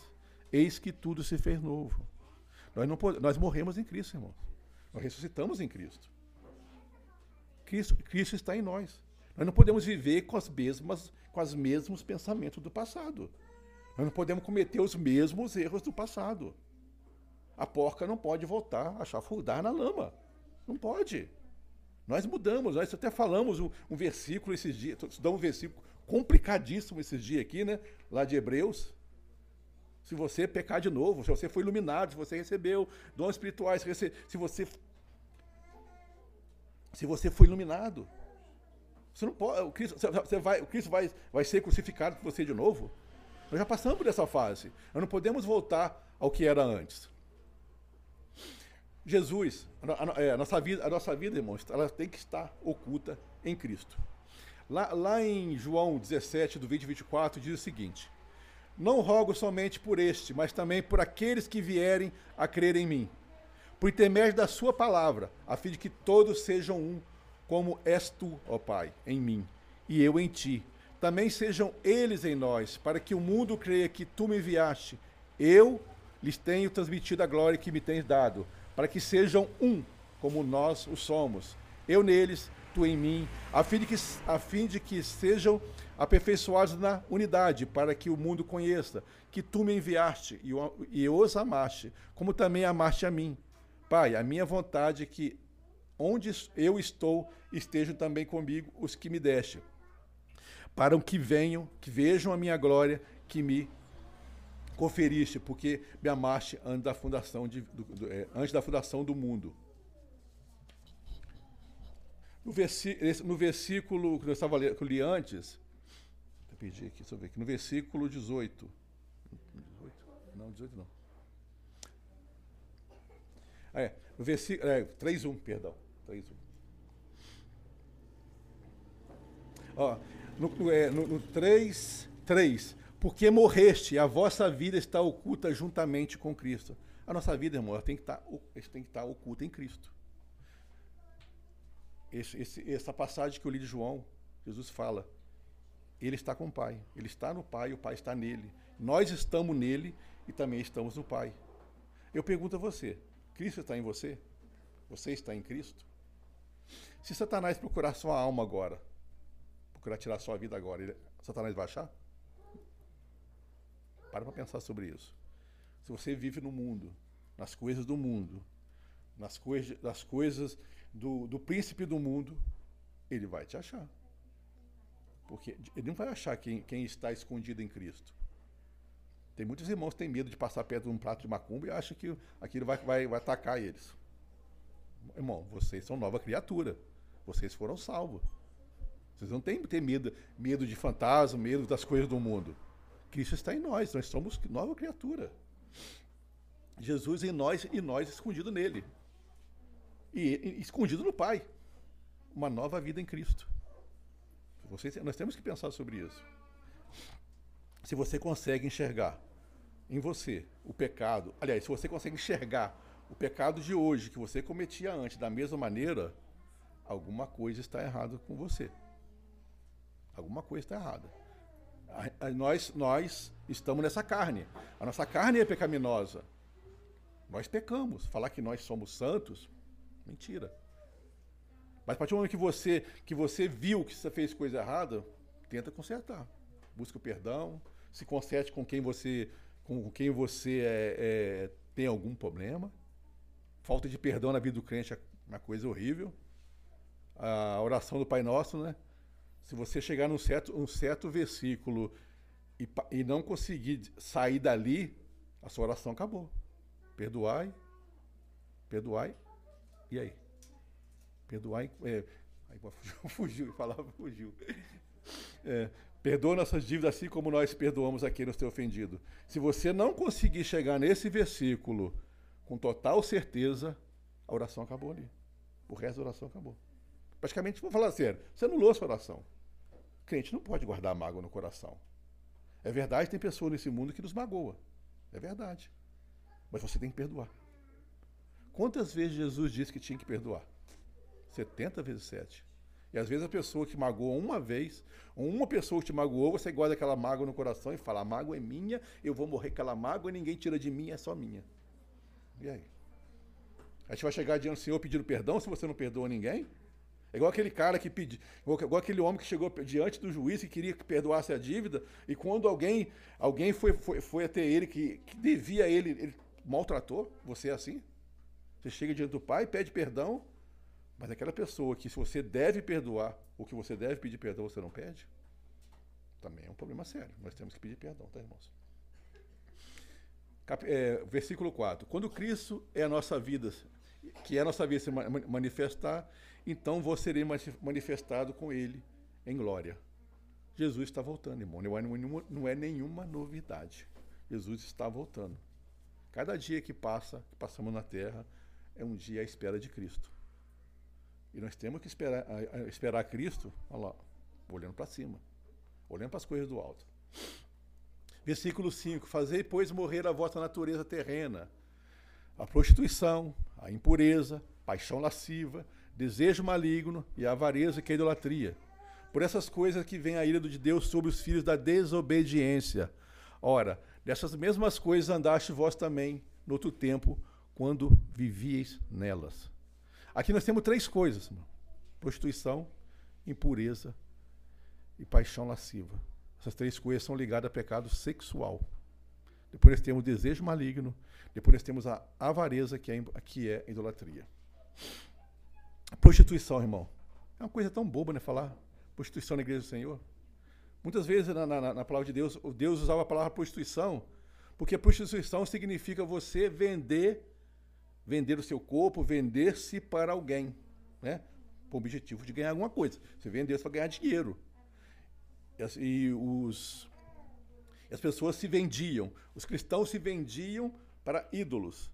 Eis que tudo se fez novo. Nós, não, nós morremos em Cristo, irmãos. Nós ressuscitamos em Cristo. Cristo. Cristo está em nós. Nós não podemos viver com, as mesmas, com os mesmos pensamentos do passado. Nós não podemos cometer os mesmos erros do passado. A porca não pode voltar a chafurdar na lama. Não pode. Nós mudamos, nós até falamos um, um versículo esses dias, estudamos um versículo complicadíssimo esses dias aqui, né? Lá de Hebreus. Se você pecar de novo, se você foi iluminado, se você recebeu dons espirituais, se você se você foi iluminado, você não pode, o Cristo, você vai, o Cristo vai, vai ser crucificado por você de novo. Nós já passamos por essa fase. Nós não podemos voltar ao que era antes. Jesus, é, a, nossa vida, a nossa vida, irmãos, ela tem que estar oculta em Cristo. Lá, lá em João 17, do 20 e 24, diz o seguinte: Não rogo somente por este, mas também por aqueles que vierem a crer em mim, por intermédio da Sua palavra, a fim de que todos sejam um, como és tu, ó Pai, em mim, e eu em ti. Também sejam eles em nós, para que o mundo creia que tu me enviaste. Eu lhes tenho transmitido a glória que me tens dado, para que sejam um, como nós o somos. Eu neles, tu em mim, a fim de que, a fim de que sejam aperfeiçoados na unidade, para que o mundo conheça que tu me enviaste e, e os amaste, como também amaste a mim. Pai, a minha vontade é que onde eu estou estejam também comigo os que me deste, para que venham, que vejam a minha glória que me conferiste, porque me amaste antes da fundação, de, do, do, é, antes da fundação do mundo. No, no versículo que eu estava que eu li antes, eu aqui, deixa eu ver aqui, no versículo 18. 18? Não, 18 não. É, no versículo. É, 3.1, perdão. 3.1. Ó, no, é, no, no 3, 3. Porque morreste, a vossa vida está oculta juntamente com Cristo. A nossa vida, irmão, tem que estar, tem que estar oculta em Cristo esse, esse, essa passagem que eu li de João, Jesus fala, ele está com o Pai, ele está no Pai, o Pai está nele. Nós estamos nele e também estamos no Pai. Eu pergunto a você: Cristo está em você? Você está em Cristo? Se Satanás procurar sua alma agora, procurar tirar sua vida agora, ele, Satanás vai achar? Para para pensar sobre isso. Se você vive no mundo, nas coisas do mundo, nas, coisa, nas coisas do, do príncipe do mundo, ele vai te achar. Porque ele não vai achar quem, quem está escondido em Cristo. Tem muitos irmãos que têm medo de passar perto de um prato de macumba e acham que aquilo vai, vai, vai atacar eles. Irmão, vocês são nova criatura. Vocês foram salvos. Vocês não têm que ter medo, medo de fantasma, medo das coisas do mundo. Cristo está em nós, nós somos nova criatura. Jesus em nós e nós escondido nele e, e escondido no Pai. Uma nova vida em Cristo. Vocês, nós temos que pensar sobre isso. Se você consegue enxergar em você o pecado, aliás, se você consegue enxergar o pecado de hoje que você cometia antes da mesma maneira, alguma coisa está errada com você. Alguma coisa está errada. Nós, nós estamos nessa carne. A nossa carne é pecaminosa. Nós pecamos. Falar que nós somos santos, Mentira. Mas a partir do momento que você, que você viu que você fez coisa errada, tenta consertar. Busca o perdão, se conserte com quem você, com quem você é, é, tem algum problema. Falta de perdão na vida do crente é uma coisa horrível. A oração do Pai Nosso, né? Se você chegar num certo, um certo versículo e, e não conseguir sair dali, a sua oração acabou. Perdoai, perdoai e aí? Perdoar. É, aí fugiu, [laughs] fugiu, falava, fugiu. É, perdoa nossas dívidas assim como nós perdoamos a quem nos tem ofendido. Se você não conseguir chegar nesse versículo com total certeza, a oração acabou ali. O resto da oração acabou. Praticamente, vou falar sério, você anulou a sua oração. O crente não pode guardar mágoa no coração. É verdade, tem pessoas nesse mundo que nos magoa. É verdade. Mas você tem que perdoar. Quantas vezes Jesus disse que tinha que perdoar? 70 vezes 7. E às vezes a pessoa que magoou uma vez, uma pessoa que te magoou, você guarda aquela mágoa no coração e fala: a mágoa é minha, eu vou morrer com aquela mágoa e ninguém tira de mim, é só minha. E aí? A gente vai chegar diante do Senhor pedindo perdão se você não perdoa ninguém? É igual aquele cara que pediu, igual aquele homem que chegou diante do juiz e queria que perdoasse a dívida, e quando alguém, alguém foi, foi, foi até ele que, que devia ele, ele maltratou, você é assim? Você chega diante do pai, pede perdão, mas aquela pessoa que se você deve perdoar, ou que você deve pedir perdão, você não pede, também é um problema sério. Nós temos que pedir perdão, tá, irmãos? Cap é, versículo 4. Quando Cristo é a nossa vida, que é a nossa vida se manifestar, então vós sereis manifestado com Ele em glória. Jesus está voltando, irmão. Não é, nenhuma, não é nenhuma novidade. Jesus está voltando. Cada dia que passa, que passamos na terra, é um dia à espera de Cristo. E nós temos que esperar, esperar Cristo, olha lá, olhando para cima, olhando para as coisas do alto. Versículo 5: Fazei, pois, morrer a vossa natureza terrena, a prostituição, a impureza, paixão lasciva, desejo maligno e a avareza que é a idolatria. Por essas coisas que vem a ira de Deus sobre os filhos da desobediência. Ora, dessas mesmas coisas andaste vós também no outro tempo, quando vivieis nelas. Aqui nós temos três coisas: prostituição, impureza e paixão lasciva. Essas três coisas são ligadas a pecado sexual. Depois nós temos o desejo maligno. Depois nós temos a avareza, que é, que é idolatria. Prostituição, irmão. É uma coisa tão boba, né? Falar prostituição na igreja do Senhor. Muitas vezes na, na, na palavra de Deus, Deus usava a palavra prostituição, porque prostituição significa você vender, vender o seu corpo, vender-se para alguém, né? Com o objetivo de ganhar alguma coisa. Você vender para ganhar dinheiro. E, os, as pessoas se vendiam, os cristãos se vendiam para ídolos,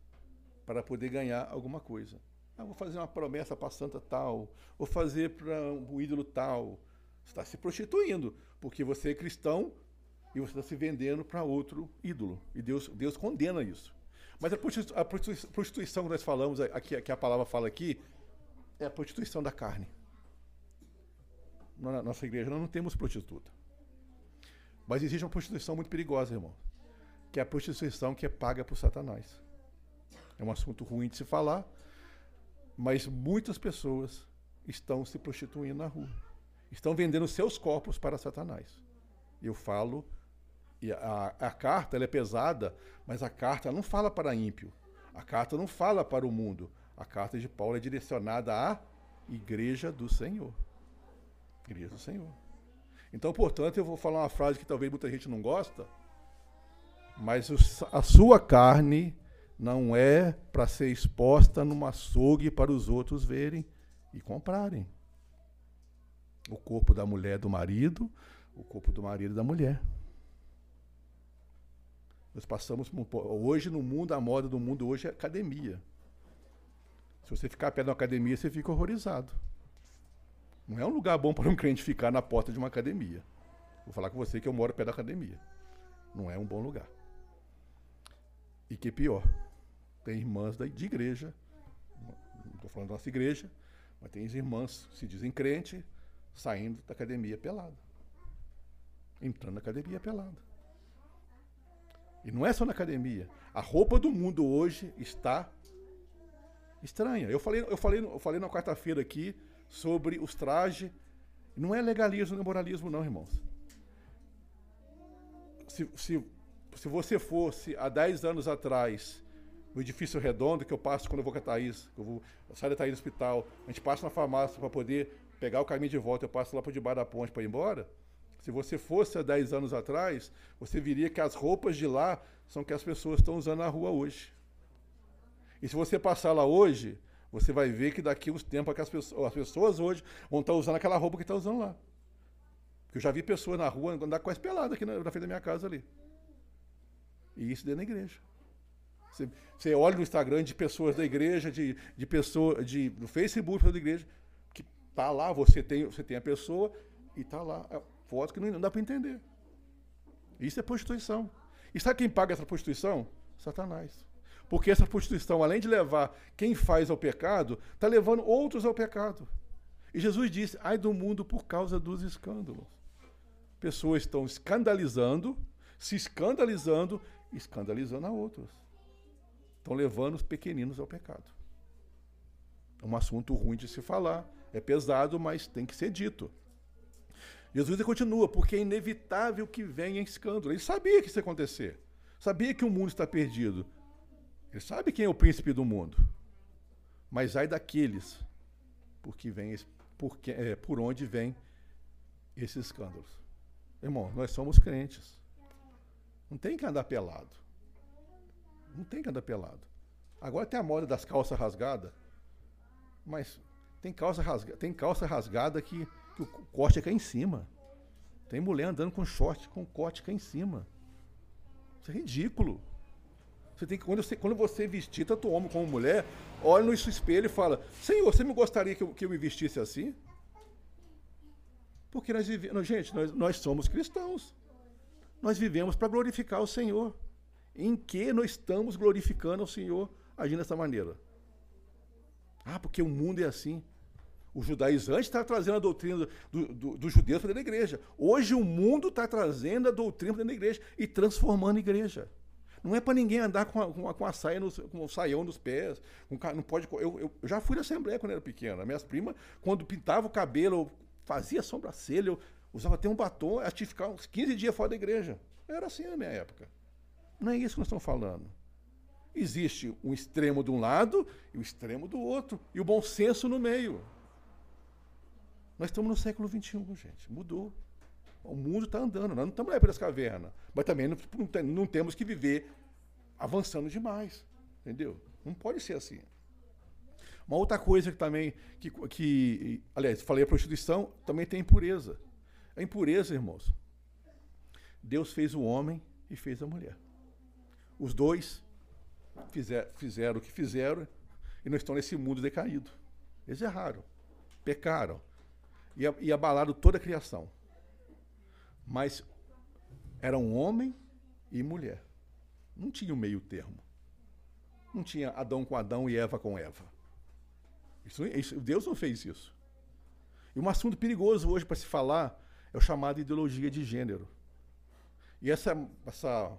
para poder ganhar alguma coisa. Ah, vou fazer uma promessa para a santa tal, vou fazer para um ídolo tal. Você está se prostituindo, porque você é cristão e você está se vendendo para outro ídolo. E Deus, Deus condena isso. Mas a prostituição que nós falamos, aqui, que a palavra fala aqui, é a prostituição da carne. Na nossa igreja nós não temos prostituta. Mas existe uma prostituição muito perigosa, irmão. Que é a prostituição que é paga por Satanás. É um assunto ruim de se falar, mas muitas pessoas estão se prostituindo na rua. Estão vendendo seus corpos para Satanás. Eu falo, e a, a carta é pesada, mas a carta não fala para ímpio. A carta não fala para o mundo. A carta de Paulo é direcionada à igreja do Senhor. Igreja do Senhor. Então, portanto, eu vou falar uma frase que talvez muita gente não gosta, mas a sua carne não é para ser exposta numa açougue para os outros verem e comprarem. O corpo da mulher do marido, o corpo do marido da mulher. Nós passamos hoje no mundo, a moda do mundo hoje é academia. Se você ficar perto da academia, você fica horrorizado. Não é um lugar bom para um crente ficar na porta de uma academia. Vou falar com você que eu moro perto da academia. Não é um bom lugar. E que pior, tem irmãs de igreja, não estou falando da nossa igreja, mas tem irmãs se dizem crente, saindo da academia pelada. Entrando na academia pelada. E não é só na academia. A roupa do mundo hoje está estranha. Eu falei, eu falei, eu falei na quarta-feira aqui sobre os trajes. Não é legalismo nem moralismo, não, irmãos. Se, se, se você fosse há 10 anos atrás no edifício redondo que eu passo quando eu vou com a Thaís, eu, vou, eu saio da Thaís do hospital, a gente passa na farmácia para poder pegar o caminho de volta, eu passo lá por debaixo da ponte para ir embora. Se você fosse há 10 anos atrás, você viria que as roupas de lá são que as pessoas estão usando na rua hoje. E se você passar lá hoje, você vai ver que daqui uns tempos as pessoas, as pessoas hoje vão estar usando aquela roupa que estão usando lá. Eu já vi pessoas na rua andar quase pelada aqui na, na frente da minha casa ali. E isso dentro da igreja. Você, você olha no Instagram de pessoas da igreja, de, de pessoa, de, no Facebook da igreja, que tá lá, você tem, você tem a pessoa e tá lá. É foto que não dá para entender. Isso é prostituição. E sabe quem paga essa prostituição? Satanás. Porque essa prostituição, além de levar quem faz ao pecado, está levando outros ao pecado. E Jesus disse: ai do mundo por causa dos escândalos. Pessoas estão escandalizando, se escandalizando, escandalizando a outros. Estão levando os pequeninos ao pecado. É um assunto ruim de se falar, é pesado, mas tem que ser dito. Jesus continua, porque é inevitável que venha escândalo. Ele sabia que isso ia acontecer. Sabia que o mundo está perdido. Ele sabe quem é o príncipe do mundo. Mas ai daqueles porque vem, porque, é, por onde vem esses escândalos. Irmão, nós somos crentes. Não tem que andar pelado. Não tem que andar pelado. Agora tem a moda das calças rasgadas. Mas tem calça, rasga, tem calça rasgada que, que o corte é cá em cima. Tem mulher andando com short com corte cá em cima. Isso é ridículo. Você tem que, quando, você, quando você vestir, tanto homem como mulher, olha no espelho e fala: Senhor, você me gostaria que eu, que eu me vestisse assim? Porque nós vivemos. Gente, nós, nós somos cristãos. Nós vivemos para glorificar o Senhor. Em que nós estamos glorificando o Senhor agindo dessa maneira? Ah, porque o mundo é assim. O judaizante está trazendo a doutrina do, do, do para dentro da igreja. Hoje o mundo está trazendo a doutrina para dentro da igreja e transformando a igreja. Não é para ninguém andar com a, com a, com a saia nos, com o saião nos pés. não pode, eu, eu, já fui na Assembleia quando era pequena. Minhas primas, quando pintava o cabelo, fazia sobrancelha, eu usava até um batom, a tinha que ficar uns 15 dias fora da igreja. Era assim na minha época. Não é isso que nós estamos falando. Existe um extremo de um lado e o extremo do outro. E o bom senso no meio. Nós estamos no século XXI, gente. Mudou. O mundo está andando. Nós não estamos época das cavernas. Mas também não, não, não temos que viver avançando demais. Entendeu? Não pode ser assim. Uma outra coisa que também, que, que aliás, falei a prostituição, também tem impureza. A impureza, irmãos, Deus fez o homem e fez a mulher. Os dois fizer, fizeram o que fizeram e não estão nesse mundo decaído. Eles erraram, pecaram e, e abalaram toda a criação. Mas eram homem e mulher. Não tinha um meio termo. Não tinha Adão com Adão e Eva com Eva. Isso, isso, Deus não fez isso. E um assunto perigoso hoje para se falar é o chamado ideologia de gênero. E essa, essa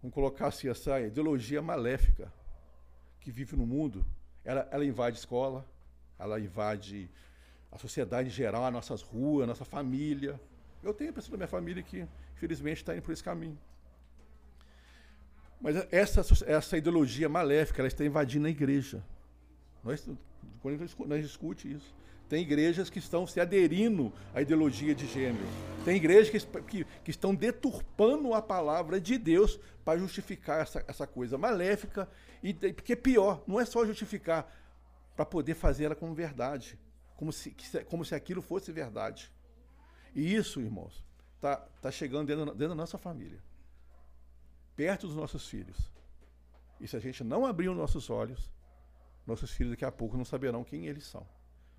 vamos colocar assim, essa ideologia maléfica que vive no mundo, ela, ela invade escola, ela invade a sociedade em geral, as nossas ruas, a nossa família. Eu tenho pessoas da minha família que, infelizmente, está indo por esse caminho. Mas essa, essa ideologia maléfica, ela está invadindo a igreja. Nós, nós discute isso. Tem igrejas que estão se aderindo à ideologia de gênero. Tem igrejas que, que, que estão deturpando a palavra de Deus para justificar essa, essa coisa maléfica. E, porque é pior, não é só justificar para poder fazer ela como verdade, como se, como se aquilo fosse verdade. E isso, irmãos, está tá chegando dentro, dentro da nossa família, perto dos nossos filhos. E se a gente não abrir os nossos olhos, nossos filhos daqui a pouco não saberão quem eles são.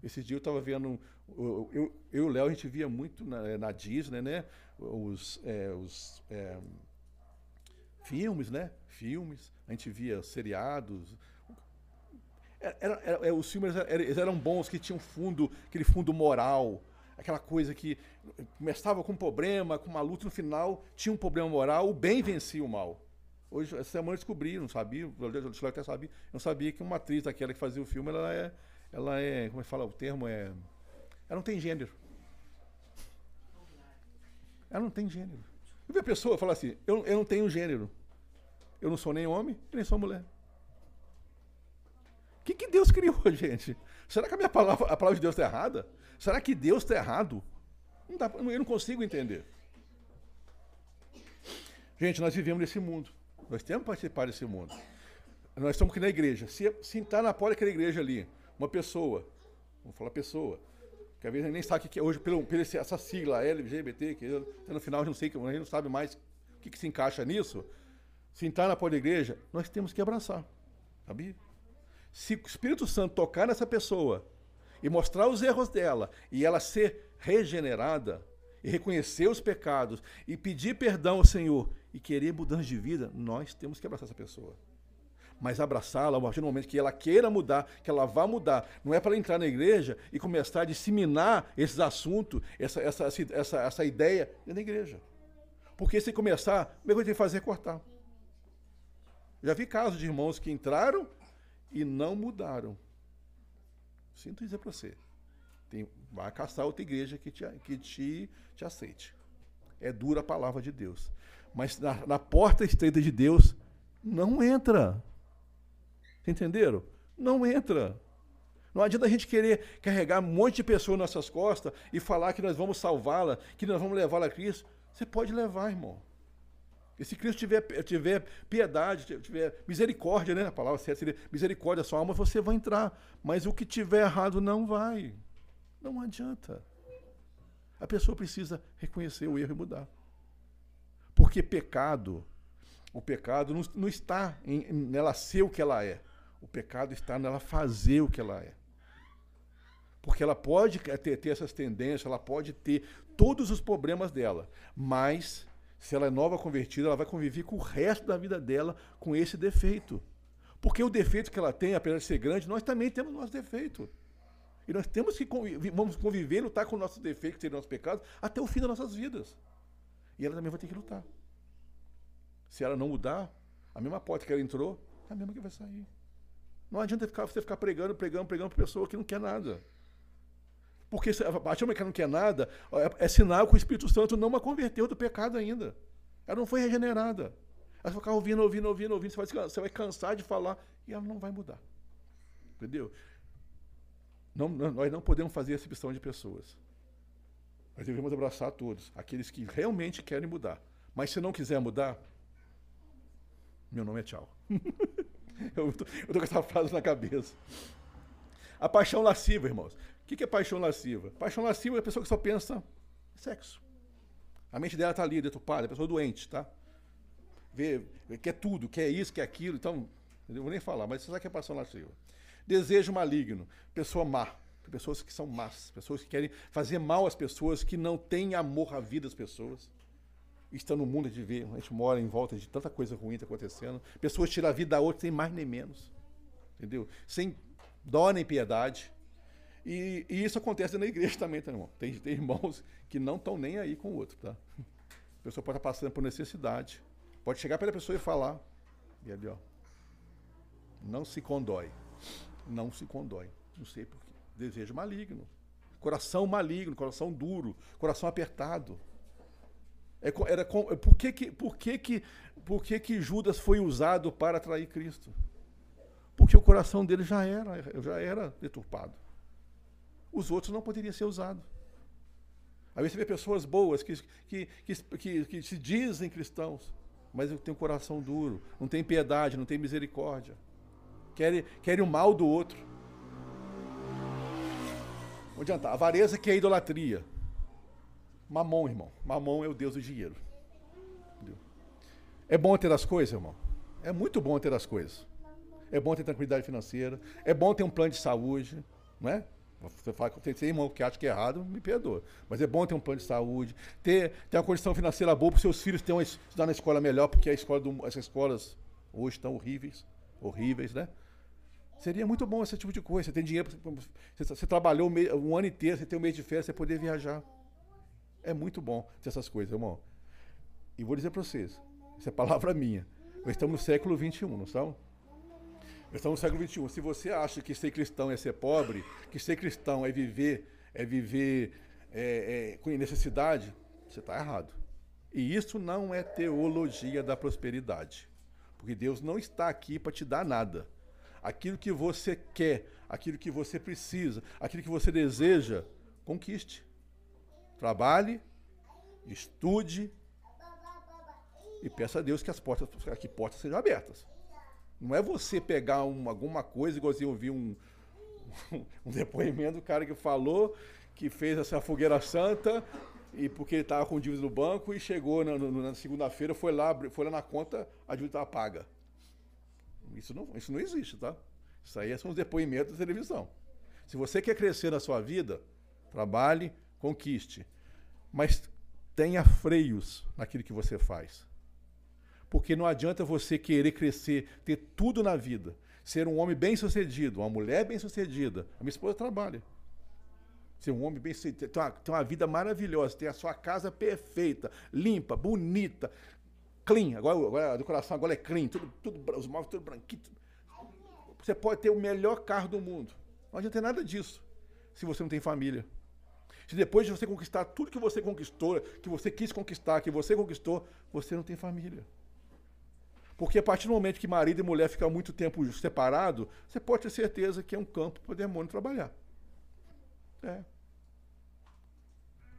Esse dia eu estava vendo, eu, eu, eu e o Léo, a gente via muito na, na Disney, né? Os, é, os é, filmes, né? Filmes, a gente via seriados. Era, era, era, os filmes eram, eram bons, que tinham fundo, aquele fundo moral, aquela coisa que começava com um problema, com uma luta no final, tinha um problema moral, o bem vencia o mal. Hoje, essa semana eu descobri, não sabia, o até sabia, não sabia que uma atriz daquela que fazia o filme, ela é, ela é, como é que fala o termo, é, ela não tem gênero. Ela não tem gênero. Eu vi a pessoa falar assim, eu, eu não tenho gênero. Eu não sou nem homem, nem sou mulher. Que, que Deus criou, [laughs] gente? Será que a minha palavra, a palavra de Deus está errada? Será que Deus está errado? Não dá, eu não consigo entender. Gente, nós vivemos nesse mundo. Nós temos que participar desse mundo. Nós estamos aqui na igreja. Se, se está na porta daquela igreja ali, uma pessoa, vamos falar pessoa, que às vezes nem sabe o que é hoje, pelo, pelo essa sigla LGBT, que no final não, sei, a gente não sabe mais o que, que se encaixa nisso. Se está na porta da igreja, nós temos que abraçar. Sabia? Se o Espírito Santo tocar nessa pessoa e mostrar os erros dela e ela ser regenerada e reconhecer os pecados e pedir perdão ao Senhor e querer mudança de vida, nós temos que abraçar essa pessoa. Mas abraçá-la a partir do momento que ela queira mudar, que ela vá mudar. Não é para ela entrar na igreja e começar a disseminar esses assuntos, essa, essa, essa, essa ideia da igreja. Porque se começar, o que tem que fazer é cortar. Já vi casos de irmãos que entraram e não mudaram. Sinto dizer para você. Tem, vai caçar outra igreja que te, que te, te aceite. É dura a palavra de Deus. Mas na, na porta estreita de Deus, não entra. Entenderam? Não entra. Não adianta a gente querer carregar um monte de pessoas nas nossas costas e falar que nós vamos salvá-la, que nós vamos levá-la a Cristo. Você pode levar, irmão. E se Cristo tiver, tiver piedade, tiver misericórdia, né? A palavra certa seria misericórdia, sua alma, você vai entrar. Mas o que tiver errado não vai. Não adianta. A pessoa precisa reconhecer o erro e mudar. Porque pecado, o pecado não, não está em, nela ser o que ela é. O pecado está nela fazer o que ela é. Porque ela pode ter, ter essas tendências, ela pode ter todos os problemas dela. Mas, se ela é nova convertida, ela vai conviver com o resto da vida dela com esse defeito. Porque o defeito que ela tem, apesar de ser grande, nós também temos nosso defeito. E nós temos que conviver, vamos conviver, lutar com o nosso defeito, que seria o nosso pecado, até o fim das nossas vidas. E ela também vai ter que lutar. Se ela não mudar, a mesma porta que ela entrou, é a mesma que vai sair. Não adianta ficar, você ficar pregando, pregando, pregando para pessoa que não quer nada. Porque a partir do que ela não quer nada, é, é sinal que o Espírito Santo não a converteu do pecado ainda. Ela não foi regenerada. Ela vai ficar ouvindo, ouvindo, ouvindo, ouvindo. Você vai, você vai cansar de falar e ela não vai mudar. Entendeu? Não, não, nós não podemos fazer acepção de pessoas. Nós devemos abraçar todos, aqueles que realmente querem mudar. Mas se não quiser mudar, meu nome é tchau. [laughs] eu, tô com essa frase na cabeça. A paixão lasciva, irmãos. O que é paixão lasciva? Paixão lasciva é a pessoa que só pensa em sexo. A mente dela está ali, deturpada, é a pessoa doente, tá? Vê, quer tudo, quer isso, quer aquilo, então, não vou nem falar, mas você sabe que é paixão lasciva. Desejo maligno, pessoa má. Pessoas que são más, pessoas que querem fazer mal às pessoas, que não têm amor à vida das pessoas está no mundo de ver, a gente mora em volta de tanta coisa ruim tá acontecendo. Pessoas tiram a vida da outra sem mais nem menos. Entendeu? Sem dó nem piedade. E, e isso acontece na igreja também, tá, irmão? Tem, tem irmãos que não estão nem aí com o outro, tá? A pessoa pode estar passando por necessidade. Pode chegar para a pessoa e falar. E ali, ó. Não se condói. Não se condói. Não sei porquê. Desejo maligno. Coração maligno, coração duro, coração apertado. É, era, por que que, por que, que, por que, que Judas foi usado para atrair Cristo? Porque o coração dele já era, já era deturpado. Os outros não poderiam ser usados. Às vezes você vê pessoas boas que, que, que, que, se dizem cristãos, mas têm um coração duro, não tem piedade, não tem misericórdia. Querem, querem o mal do outro. Não adianta. Avareza que é idolatria. Mamon, irmão. Mamon é o Deus do dinheiro. Entendeu? É bom ter as coisas, irmão. É muito bom ter as coisas. É bom ter tranquilidade financeira. É bom ter um plano de saúde, não é? Você fala que tem irmão que acha que é errado, me perdoa. Mas é bom ter um plano de saúde, ter, ter uma condição financeira boa para os seus filhos terem estudar na escola melhor, porque a escola do, as escolas hoje estão horríveis, horríveis, né? Seria muito bom esse tipo de coisa. Você tem dinheiro, você, você trabalhou um ano inteiro, você tem um mês de férias, você poder viajar. É muito bom ter essas coisas, irmão. E vou dizer para vocês, isso é palavra [laughs] minha. Nós estamos no século XXI, não estamos? Estamos no século XXI. Se você acha que ser cristão é ser pobre, que ser cristão é viver, é viver é, é, com necessidade, você está errado. E isso não é teologia da prosperidade. Porque Deus não está aqui para te dar nada. Aquilo que você quer, aquilo que você precisa, aquilo que você deseja, conquiste. Trabalhe, estude e peça a Deus que as portas, que portas sejam abertas. Não é você pegar um, alguma coisa, igualzinho eu vi um, [laughs] um depoimento do cara que falou que fez essa fogueira santa e porque ele estava com dívida no banco e chegou na, na segunda-feira, foi lá, foi lá na conta, a dívida estava paga. Isso não, isso não existe, tá? Isso aí são os depoimentos da televisão. Se você quer crescer na sua vida, trabalhe, conquiste. Mas tenha freios naquilo que você faz. Porque não adianta você querer crescer, ter tudo na vida, ser um homem bem-sucedido, uma mulher bem-sucedida. A minha esposa trabalha. Ser um homem bem-sucedido, ter, ter uma, vida maravilhosa, ter a sua casa perfeita, limpa, bonita, clean. Agora, agora a decoração agora é clean, tudo, tudo, os móveis tudo branquinho. Você pode ter o melhor carro do mundo. Não adianta ter nada disso se você não tem família. Se depois de você conquistar tudo que você conquistou, que você quis conquistar, que você conquistou, você não tem família. Porque a partir do momento que marido e mulher ficam muito tempo separados, você pode ter certeza que é um campo para o demônio trabalhar. É.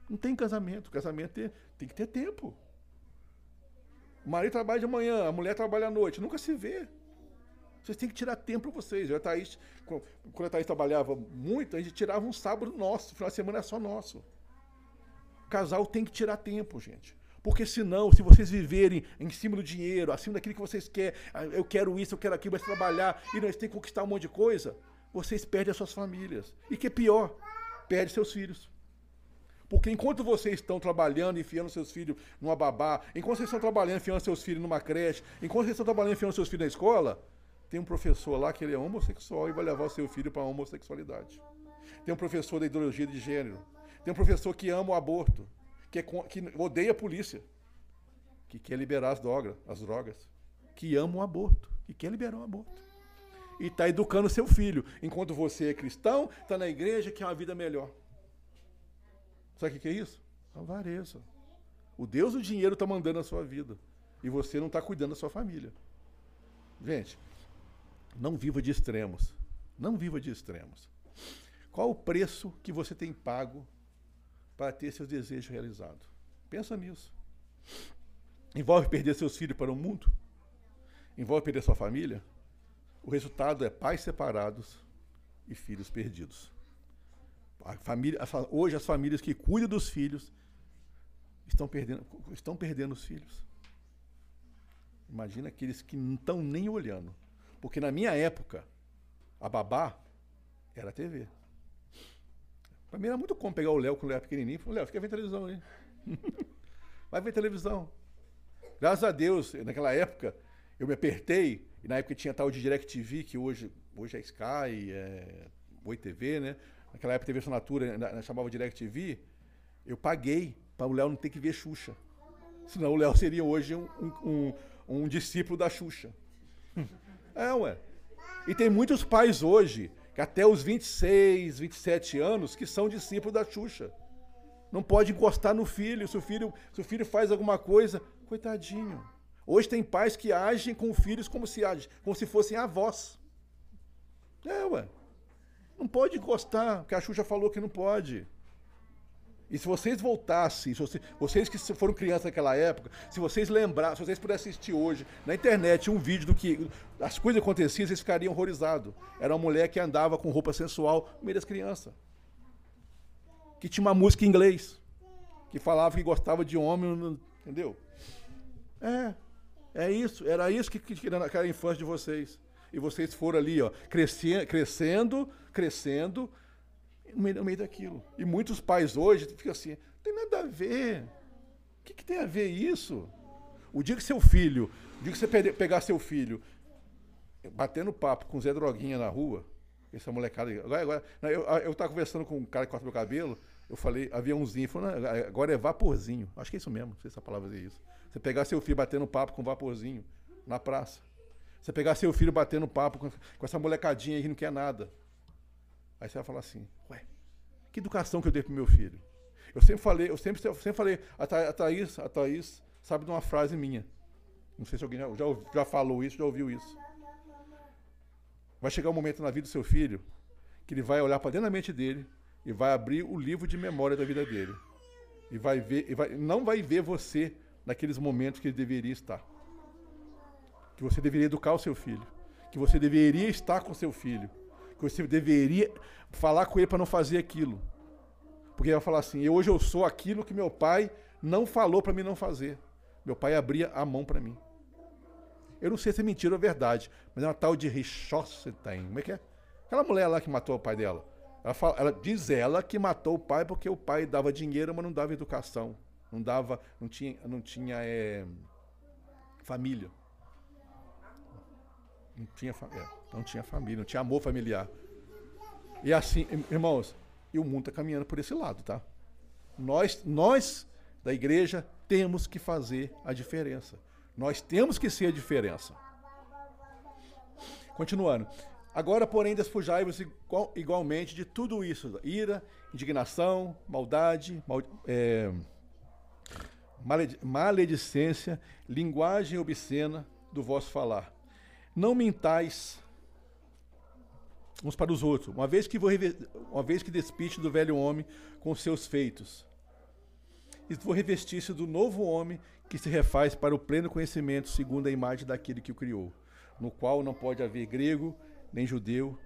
Não tem casamento. Casamento tem, tem que ter tempo. O marido trabalha de manhã, a mulher trabalha à noite. Nunca se vê. Vocês têm que tirar tempo para vocês. Eu, a Thaís, quando a Thaís trabalhava muito, a gente tirava um sábado nosso, final de semana é só nosso. O casal tem que tirar tempo, gente. Porque senão, se vocês viverem em cima do dinheiro, acima daquilo que vocês querem, ah, eu quero isso, eu quero aquilo, mas trabalhar e nós temos que conquistar um monte de coisa, vocês perdem as suas famílias. E que é pior, perde seus filhos. Porque enquanto vocês estão trabalhando, enfiando seus filhos numa babá, enquanto vocês estão trabalhando, enfiando seus filhos numa creche, enquanto vocês estão trabalhando, enfiando seus filhos na escola, tem um professor lá que ele é homossexual e vai levar o seu filho para a homossexualidade. Tem um professor da ideologia de gênero. Tem um professor que ama o aborto, que, é, que odeia a polícia, que quer liberar as drogas, as drogas, que ama o aborto, que quer liberar o aborto. E está educando seu filho, enquanto você é cristão, está na igreja, quer uma vida melhor. Sabe o que é isso? Avareza. O Deus do dinheiro está mandando a sua vida. E você não está cuidando da sua família. Gente, não viva de extremos. Não viva de extremos. Qual o preço que você tem pago para ter seus desejos realizados? Pensa nisso. Envolve perder seus filhos para o mundo? Envolve perder sua família? O resultado é pais separados e filhos perdidos. Família, hoje as famílias que cuidam dos filhos estão perdendo, estão perdendo os filhos. Imagina aqueles que não estão nem olhando. Porque na minha época, a babá era a TV. Para mim era muito comum pegar o Léo quando ele era pequenininho e falar, Léo, fica vendo televisão aí. [laughs] Vai ver televisão. Graças a Deus, naquela época, eu me apertei, e na época tinha tal de DirecTV, que hoje, hoje é Sky, é Oi TV, né? Naquela época teve assinatura, chamava DirecTV, eu paguei para o Léo não ter que ver Xuxa. Senão o Léo seria hoje um, um, um, um discípulo da Xuxa. [laughs] É, ué. E tem muitos pais hoje, até os 26, 27 anos, que são discípulos da Xuxa. Não pode encostar no filho. Se o filho, se o filho faz alguma coisa, coitadinho. Hoje tem pais que agem com filhos como se, como se fossem avós. É, ué. Não pode encostar, porque a Xuxa falou que não pode. E se vocês voltassem, se vocês, vocês, que foram crianças naquela época, se vocês lembrassem, se vocês pudessem assistir hoje na internet um vídeo do que as coisas aconteciam, vocês ficariam horrorizados. Era uma mulher que andava com roupa sensual no meio das crianças. Que tinha uma música em inglês. Que falava que gostava de homem, entendeu? É. É isso. Era isso que, que, que era naquela infância de vocês. E vocês foram ali, ó, crescendo, crescendo, crescendo no meio, no meio daquilo. E muitos pais hoje ficam assim, não tem nada a ver. O que, que tem a ver isso? O dia que seu filho, o dia que você pegar seu filho batendo papo com Zé Droguinha na rua, essa molecada. Agora, agora, eu, eu tava conversando com um cara que corta meu cabelo, eu falei, aviãozinho, falou, agora é vaporzinho. Acho que é isso mesmo, não sei se a palavra é isso. Você pegar seu filho batendo papo com vaporzinho na praça. Você pegar seu filho batendo papo com, com essa molecadinha aí que não quer nada. Aí você vai falar assim, ué, que educação que eu dei pro meu filho? Eu sempre falei, eu sempre, sempre falei, a, Tha, a, Thaís, a Thaís sabe de uma frase minha. Não sei se alguém já, já, já falou isso, já ouviu isso. Vai chegar um momento na vida do seu filho que ele vai olhar para dentro da mente dele e vai abrir o livro de memória da vida dele. E vai ver, e vai, não vai ver você naqueles momentos que ele deveria estar. Que você deveria educar o seu filho. Que você deveria estar com o seu filho que você deveria falar com ele para não fazer aquilo. Porque ele vai falar assim: hoje eu sou aquilo que meu pai não falou para mim não fazer. Meu pai abria a mão para mim. Eu não sei se é mentira ou verdade, mas é uma tal de Richossetain. Como é que é? Aquela mulher lá que matou o pai dela. Ela, fala, ela diz ela que matou o pai porque o pai dava dinheiro, mas não dava educação. Não dava, não tinha, não tinha é, família. Não tinha, é, não tinha família, não tinha amor familiar. E assim, irmãos, e o mundo está caminhando por esse lado, tá? Nós, nós da igreja temos que fazer a diferença. Nós temos que ser a diferença. Continuando. Agora, porém, despojai-vos igual, igualmente de tudo isso: ira, indignação, maldade, mal, é, maledicência, linguagem obscena do vosso falar não mintais uns para os outros, uma vez que, vou uma vez que despiste do velho homem com seus feitos. E vou revestir-se do novo homem que se refaz para o pleno conhecimento segundo a imagem daquele que o criou, no qual não pode haver grego, nem judeu,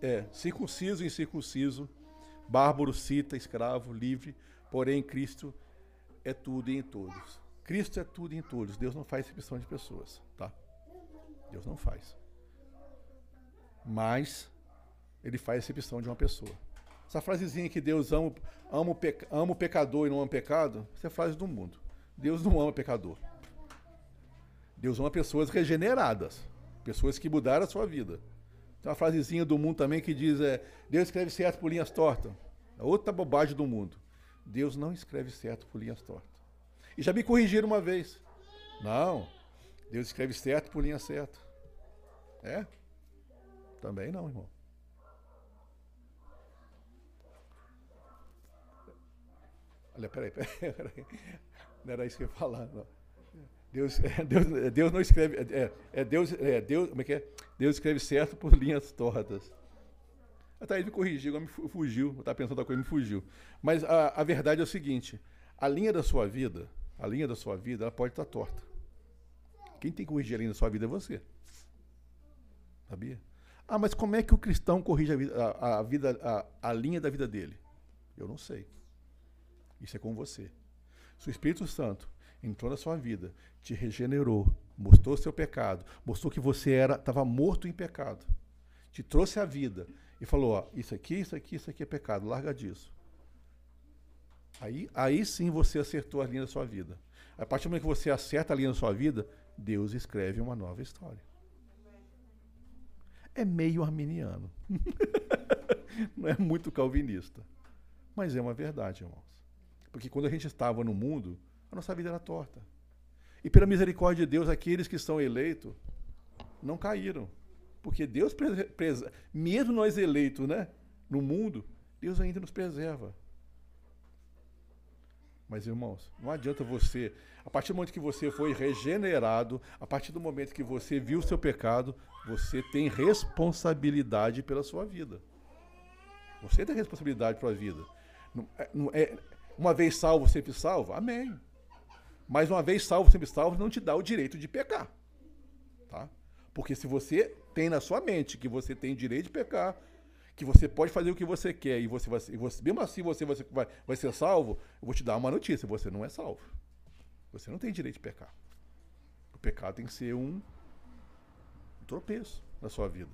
é, circunciso e incircunciso, bárbaro, cita, escravo, livre, porém Cristo é tudo e em todos. Cristo é tudo e em todos. Deus não faz exceção de pessoas, tá? Deus não faz. Mas ele faz acepção de uma pessoa. Essa frasezinha que Deus ama, ama, o, ama o pecador e não ama o pecado, essa é a frase do mundo. Deus não ama pecador. Deus ama pessoas regeneradas, pessoas que mudaram a sua vida. Tem uma frasezinha do mundo também que diz: é, Deus escreve certo por linhas tortas. É outra bobagem do mundo. Deus não escreve certo por linhas tortas. E já me corrigiram uma vez. Não, Deus escreve certo por linha certa. É? Também não, irmão. Olha, [laughs] peraí, peraí. Não era isso que eu ia falar. Não. Deus, é, Deus, Deus não escreve. É, é, Deus, é, Deus, como é que é? Deus escreve certo por linhas tortas. A Thaís me corrigiu, me fugiu. Eu estava pensando outra coisa, me fugiu. Mas a, a verdade é o seguinte: a linha da sua vida, a linha da sua vida, ela pode estar torta. Quem tem que corrigir a linha da sua vida é você. Sabia? Ah, mas como é que o cristão corrige a, vida, a, a vida, a, linha da vida dele? Eu não sei. Isso é com você. Se o Espírito Santo entrou na sua vida, te regenerou, mostrou seu pecado, mostrou que você era estava morto em pecado, te trouxe a vida e falou: ó, isso aqui, isso aqui, isso aqui é pecado, larga disso. Aí, aí sim você acertou a linha da sua vida. A partir do momento que você acerta a linha da sua vida, Deus escreve uma nova história. É meio arminiano. [laughs] Não é muito calvinista. Mas é uma verdade, irmãos. Porque quando a gente estava no mundo, a nossa vida era torta. E pela misericórdia de Deus, aqueles que são eleitos não caíram. Porque Deus, mesmo nós eleitos né, no mundo, Deus ainda nos preserva. Mas, irmãos, não adianta você, a partir do momento que você foi regenerado, a partir do momento que você viu o seu pecado, você tem responsabilidade pela sua vida. Você tem responsabilidade pela vida. Não, é, não é, uma vez salvo, sempre salvo? Amém. Mas uma vez salvo, sempre salvo, não te dá o direito de pecar. Tá? Porque se você tem na sua mente que você tem direito de pecar, que você pode fazer o que você quer e você vai e você, mesmo assim você, você vai, vai ser salvo, eu vou te dar uma notícia, você não é salvo. Você não tem direito de pecar. O pecado tem que ser um, um tropeço na sua vida.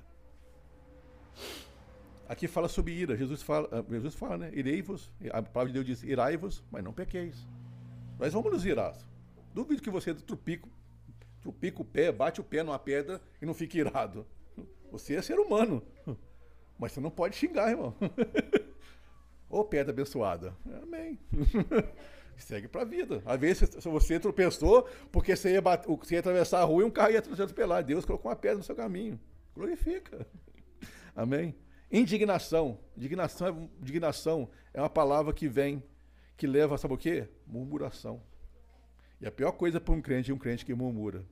Aqui fala sobre ira. Jesus fala, ah, Jesus fala, né? Irei-vos. A palavra de Deus diz: irai-vos, mas não pequeis. Nós vamos nos irar. Duvido que você trupica, trupica o pé, bate o pé numa pedra e não fique irado. Você é ser humano. Mas você não pode xingar, irmão. [laughs] Ô pedra abençoada. Amém. [laughs] Segue pra vida. Às vezes você tropeçou porque você ia, bater, você ia atravessar a rua e um carro ia atropelar. Deus colocou uma pedra no seu caminho. Glorifica. [laughs] Amém. Indignação. Indignação é, indignação é uma palavra que vem que leva, sabe o quê? Murmuração. E a pior coisa para um crente é um crente que murmura.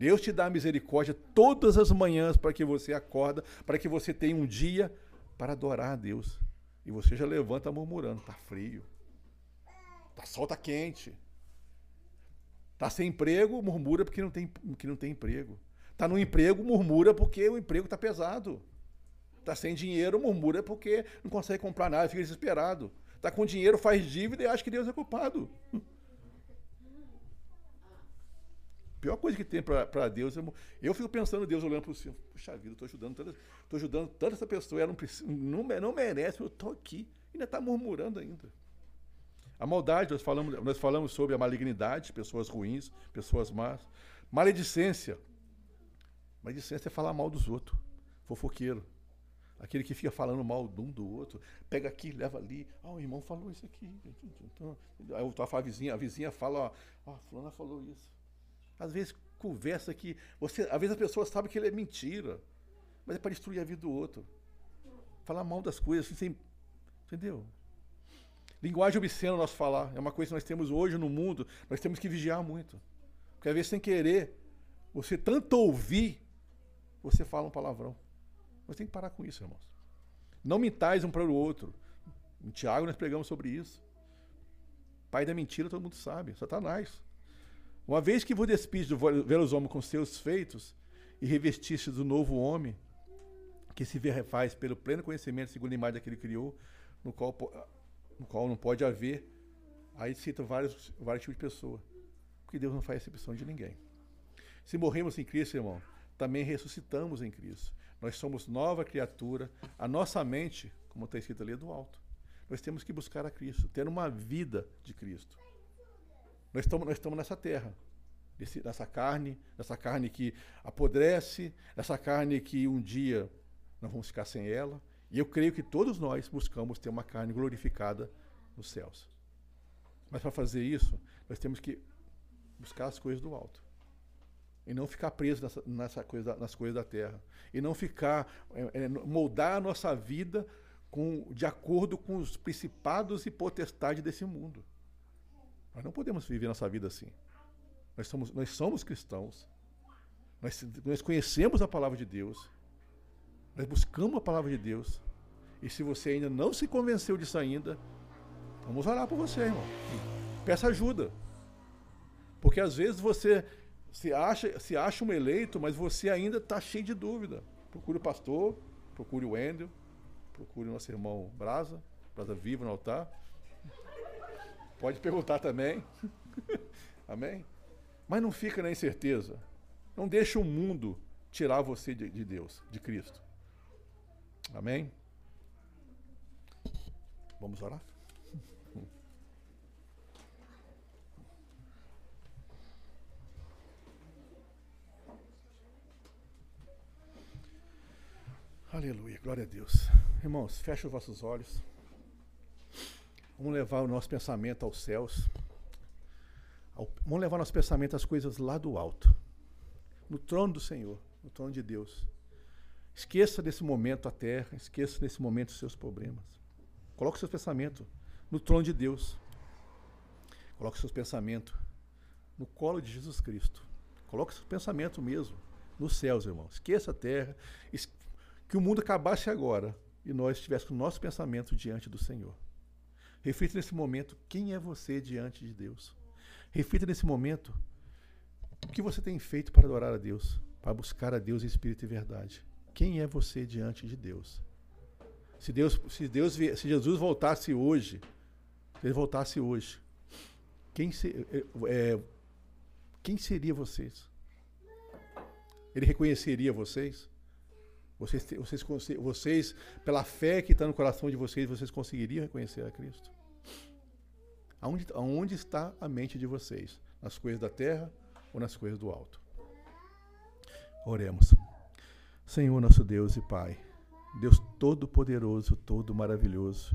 Deus te dá misericórdia todas as manhãs para que você acorda, para que você tenha um dia para adorar a Deus. E você já levanta murmurando, tá frio. Tá sol tá quente. Tá sem emprego, murmura porque não tem, porque não tem emprego. Tá no emprego, murmura porque o emprego tá pesado. Tá sem dinheiro, murmura porque não consegue comprar nada, fica desesperado. Está com dinheiro, faz dívida e acha que Deus é culpado. Pior coisa que tem para Deus é. Eu fico pensando Deus olhando para o céu. Puxa vida, estou ajudando tanta, tô ajudando tanta essa pessoa, ela não, não, não merece, eu estou aqui. Ainda está murmurando ainda. A maldade, nós falamos, nós falamos sobre a malignidade, pessoas ruins, pessoas más. Maledicência. Maledicência é falar mal dos outros. Fofoqueiro. Aquele que fica falando mal de um do outro, pega aqui, leva ali. Ah, o irmão falou isso aqui. Aí a vizinha, a vizinha fala, ó, a fulana falou isso. Às vezes conversa que você, às vezes a pessoa sabe que ele é mentira, mas é para destruir a vida do outro. Falar mal das coisas, assim, sem, entendeu? Linguagem obscena nós falar é uma coisa que nós temos hoje no mundo, nós temos que vigiar muito. Porque às vezes sem querer, você tanto ouvir, você fala um palavrão. Nós temos que parar com isso, irmãos. Não mentais um para o outro. Em Tiago nós pregamos sobre isso. Pai da mentira, todo mundo sabe, Satanás. Uma vez que vos despide do velhos homens com seus feitos e revestiste do novo homem, que se refaz pelo pleno conhecimento segundo a imagem daquele que criou, no qual, no qual não pode haver, aí cita vários, vários tipos de pessoa. Porque Deus não faz exceção de ninguém. Se morremos em Cristo, irmão, também ressuscitamos em Cristo. Nós somos nova criatura. A nossa mente, como está escrito ali, é do alto. Nós temos que buscar a Cristo, ter uma vida de Cristo. Nós estamos, nós estamos nessa terra, nesse, nessa carne, nessa carne que apodrece, essa carne que um dia nós vamos ficar sem ela. E eu creio que todos nós buscamos ter uma carne glorificada nos céus. Mas para fazer isso, nós temos que buscar as coisas do alto. E não ficar preso nessa, nessa coisa, nas coisas da terra. E não ficar, é, é, moldar a nossa vida com, de acordo com os principados e potestades desse mundo. Nós não podemos viver nossa vida assim. Nós somos, nós somos cristãos. Nós, nós conhecemos a palavra de Deus. Nós buscamos a palavra de Deus. E se você ainda não se convenceu disso ainda, vamos orar por você, irmão. Peça ajuda. Porque às vezes você se acha, se acha um eleito, mas você ainda está cheio de dúvida. Procure o pastor, procure o Wendel, procure o nosso irmão Brasa, Brasa Vivo no altar. Pode perguntar também. [laughs] Amém? Mas não fica na incerteza. Não deixa o mundo tirar você de, de Deus, de Cristo. Amém? Vamos orar? Aleluia, glória a Deus. Irmãos, feche os vossos olhos. Vamos levar o nosso pensamento aos céus. Vamos levar nosso pensamento às coisas lá do alto. No trono do Senhor, no trono de Deus. Esqueça desse momento a terra, esqueça desse momento os seus problemas. Coloque seus pensamentos no trono de Deus. Coloque seus pensamentos no colo de Jesus Cristo. Coloque seus pensamentos mesmo nos céus, irmão. Esqueça a terra. Que o mundo acabasse agora e nós estivéssemos o nosso pensamento diante do Senhor. Reflita nesse momento quem é você diante de Deus. Reflita nesse momento o que você tem feito para adorar a Deus, para buscar a Deus em espírito e verdade. Quem é você diante de Deus? Se Deus, se Deus, se Jesus voltasse hoje, se ele voltasse hoje, quem, se, é, quem seria vocês? Ele reconheceria vocês? Vocês, vocês, vocês, pela fé que está no coração de vocês, vocês conseguiriam reconhecer a Cristo? Aonde, aonde está a mente de vocês? Nas coisas da terra ou nas coisas do alto? Oremos. Senhor, nosso Deus e Pai, Deus todo-poderoso, todo maravilhoso,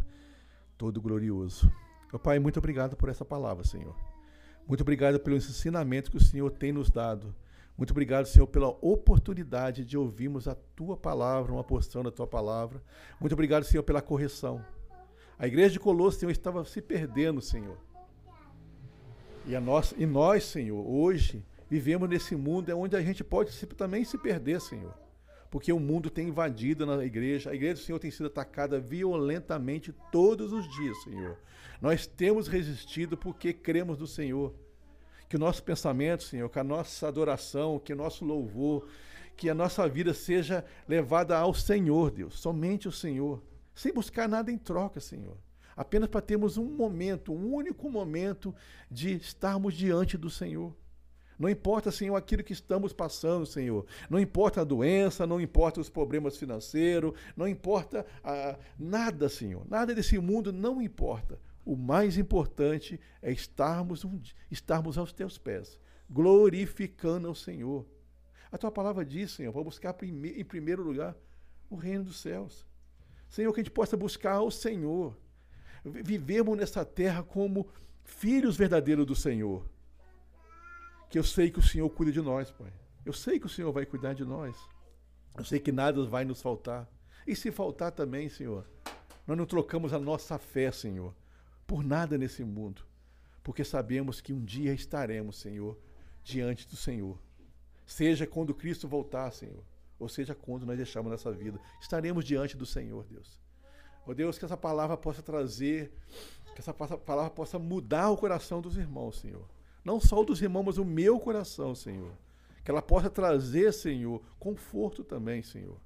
todo glorioso. Meu Pai, muito obrigado por essa palavra, Senhor. Muito obrigado pelo ensinamento que o Senhor tem nos dado muito obrigado, Senhor, pela oportunidade de ouvirmos a tua palavra, uma porção da tua palavra. Muito obrigado, Senhor, pela correção. A igreja de Colosso, Senhor, estava se perdendo, Senhor. E, a nós, e nós, Senhor, hoje vivemos nesse mundo onde a gente pode também se perder, Senhor. Porque o mundo tem invadido na igreja, a igreja do Senhor tem sido atacada violentamente todos os dias, Senhor. Nós temos resistido porque cremos no Senhor. Que o nosso pensamento, Senhor, que a nossa adoração, que o nosso louvor, que a nossa vida seja levada ao Senhor, Deus, somente o Senhor, sem buscar nada em troca, Senhor. Apenas para termos um momento, um único momento de estarmos diante do Senhor. Não importa, Senhor, aquilo que estamos passando, Senhor. Não importa a doença, não importa os problemas financeiros, não importa ah, nada, Senhor. Nada desse mundo não importa. O mais importante é estarmos, estarmos aos teus pés, glorificando ao Senhor. A tua palavra diz, Senhor, para buscar em primeiro lugar o reino dos céus. Senhor, que a gente possa buscar ao Senhor. Vivemos nessa terra como filhos verdadeiros do Senhor. Que eu sei que o Senhor cuida de nós, Pai. Eu sei que o Senhor vai cuidar de nós. Eu sei que nada vai nos faltar. E se faltar também, Senhor, nós não trocamos a nossa fé, Senhor, por nada nesse mundo, porque sabemos que um dia estaremos, Senhor, diante do Senhor. Seja quando Cristo voltar, Senhor, ou seja quando nós deixarmos nossa vida, estaremos diante do Senhor, Deus. Ó oh, Deus, que essa palavra possa trazer, que essa palavra possa mudar o coração dos irmãos, Senhor. Não só o dos irmãos, mas o meu coração, Senhor. Que ela possa trazer, Senhor, conforto também, Senhor.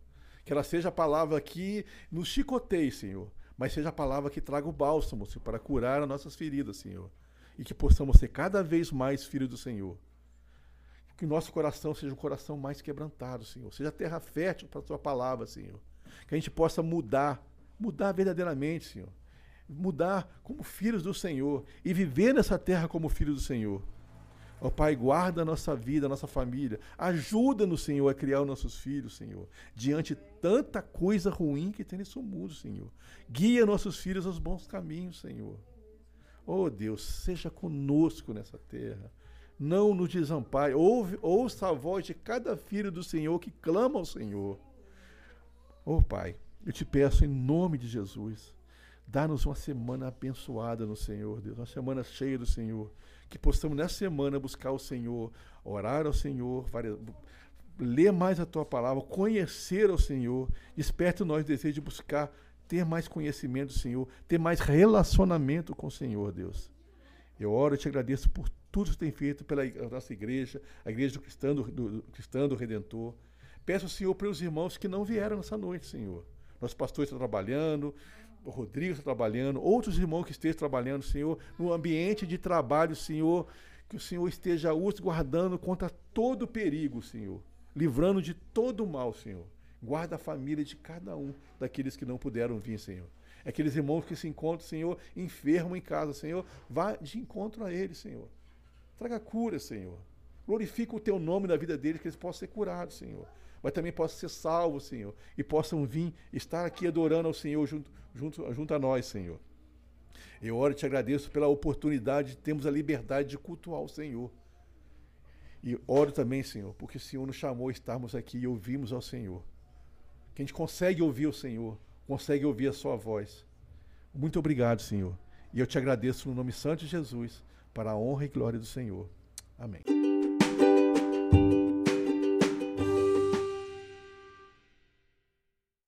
Que ela seja a palavra que nos chicoteie, Senhor, mas seja a palavra que traga o bálsamo, Senhor, para curar as nossas feridas, Senhor. E que possamos ser cada vez mais filhos do Senhor. Que o nosso coração seja o coração mais quebrantado, Senhor. Seja terra fértil para a tua palavra, Senhor. Que a gente possa mudar, mudar verdadeiramente, Senhor. Mudar como filhos do Senhor e viver nessa terra como filhos do Senhor. Ó oh, Pai, guarda a nossa vida, a nossa família. Ajuda-nos, Senhor, a criar os nossos filhos, Senhor. Diante tanta coisa ruim que tem nesse mundo, Senhor. Guia nossos filhos aos bons caminhos, Senhor. Oh Deus, seja conosco nessa terra. Não nos desampare. Ouve, ouça a voz de cada filho do Senhor que clama ao Senhor. Oh Pai, eu te peço em nome de Jesus. Dá-nos uma semana abençoada no Senhor, Deus. Uma semana cheia do Senhor que possamos nessa semana buscar o Senhor, orar ao Senhor, ler mais a tua palavra, conhecer ao Senhor, desperte o desejo de buscar ter mais conhecimento do Senhor, ter mais relacionamento com o Senhor, Deus. Eu oro e te agradeço por tudo que tem feito pela nossa igreja, a igreja do cristão do, do, cristão do Redentor. Peço ao Senhor para os irmãos que não vieram nessa noite, Senhor. Nosso pastor está trabalhando, o Rodrigo está trabalhando, outros irmãos que estejam trabalhando, Senhor, no ambiente de trabalho, Senhor, que o Senhor esteja os guardando contra todo perigo, Senhor, livrando de todo mal, Senhor. Guarda a família de cada um daqueles que não puderam vir, Senhor. Aqueles irmãos que se encontram, Senhor, enfermos em casa, Senhor, vá de encontro a eles, Senhor. Traga cura, Senhor. Glorifica o teu nome na vida deles, que eles possam ser curados, Senhor mas também possam ser salvos, Senhor, e possam vir estar aqui adorando ao Senhor junto, junto, junto a nós, Senhor. Eu oro e te agradeço pela oportunidade de termos a liberdade de cultuar o Senhor. E oro também, Senhor, porque o Senhor nos chamou a estarmos aqui e ouvimos ao Senhor. Que a gente consegue ouvir o Senhor, consegue ouvir a Sua voz. Muito obrigado, Senhor. E eu te agradeço no nome santo de Jesus, para a honra e glória do Senhor. Amém.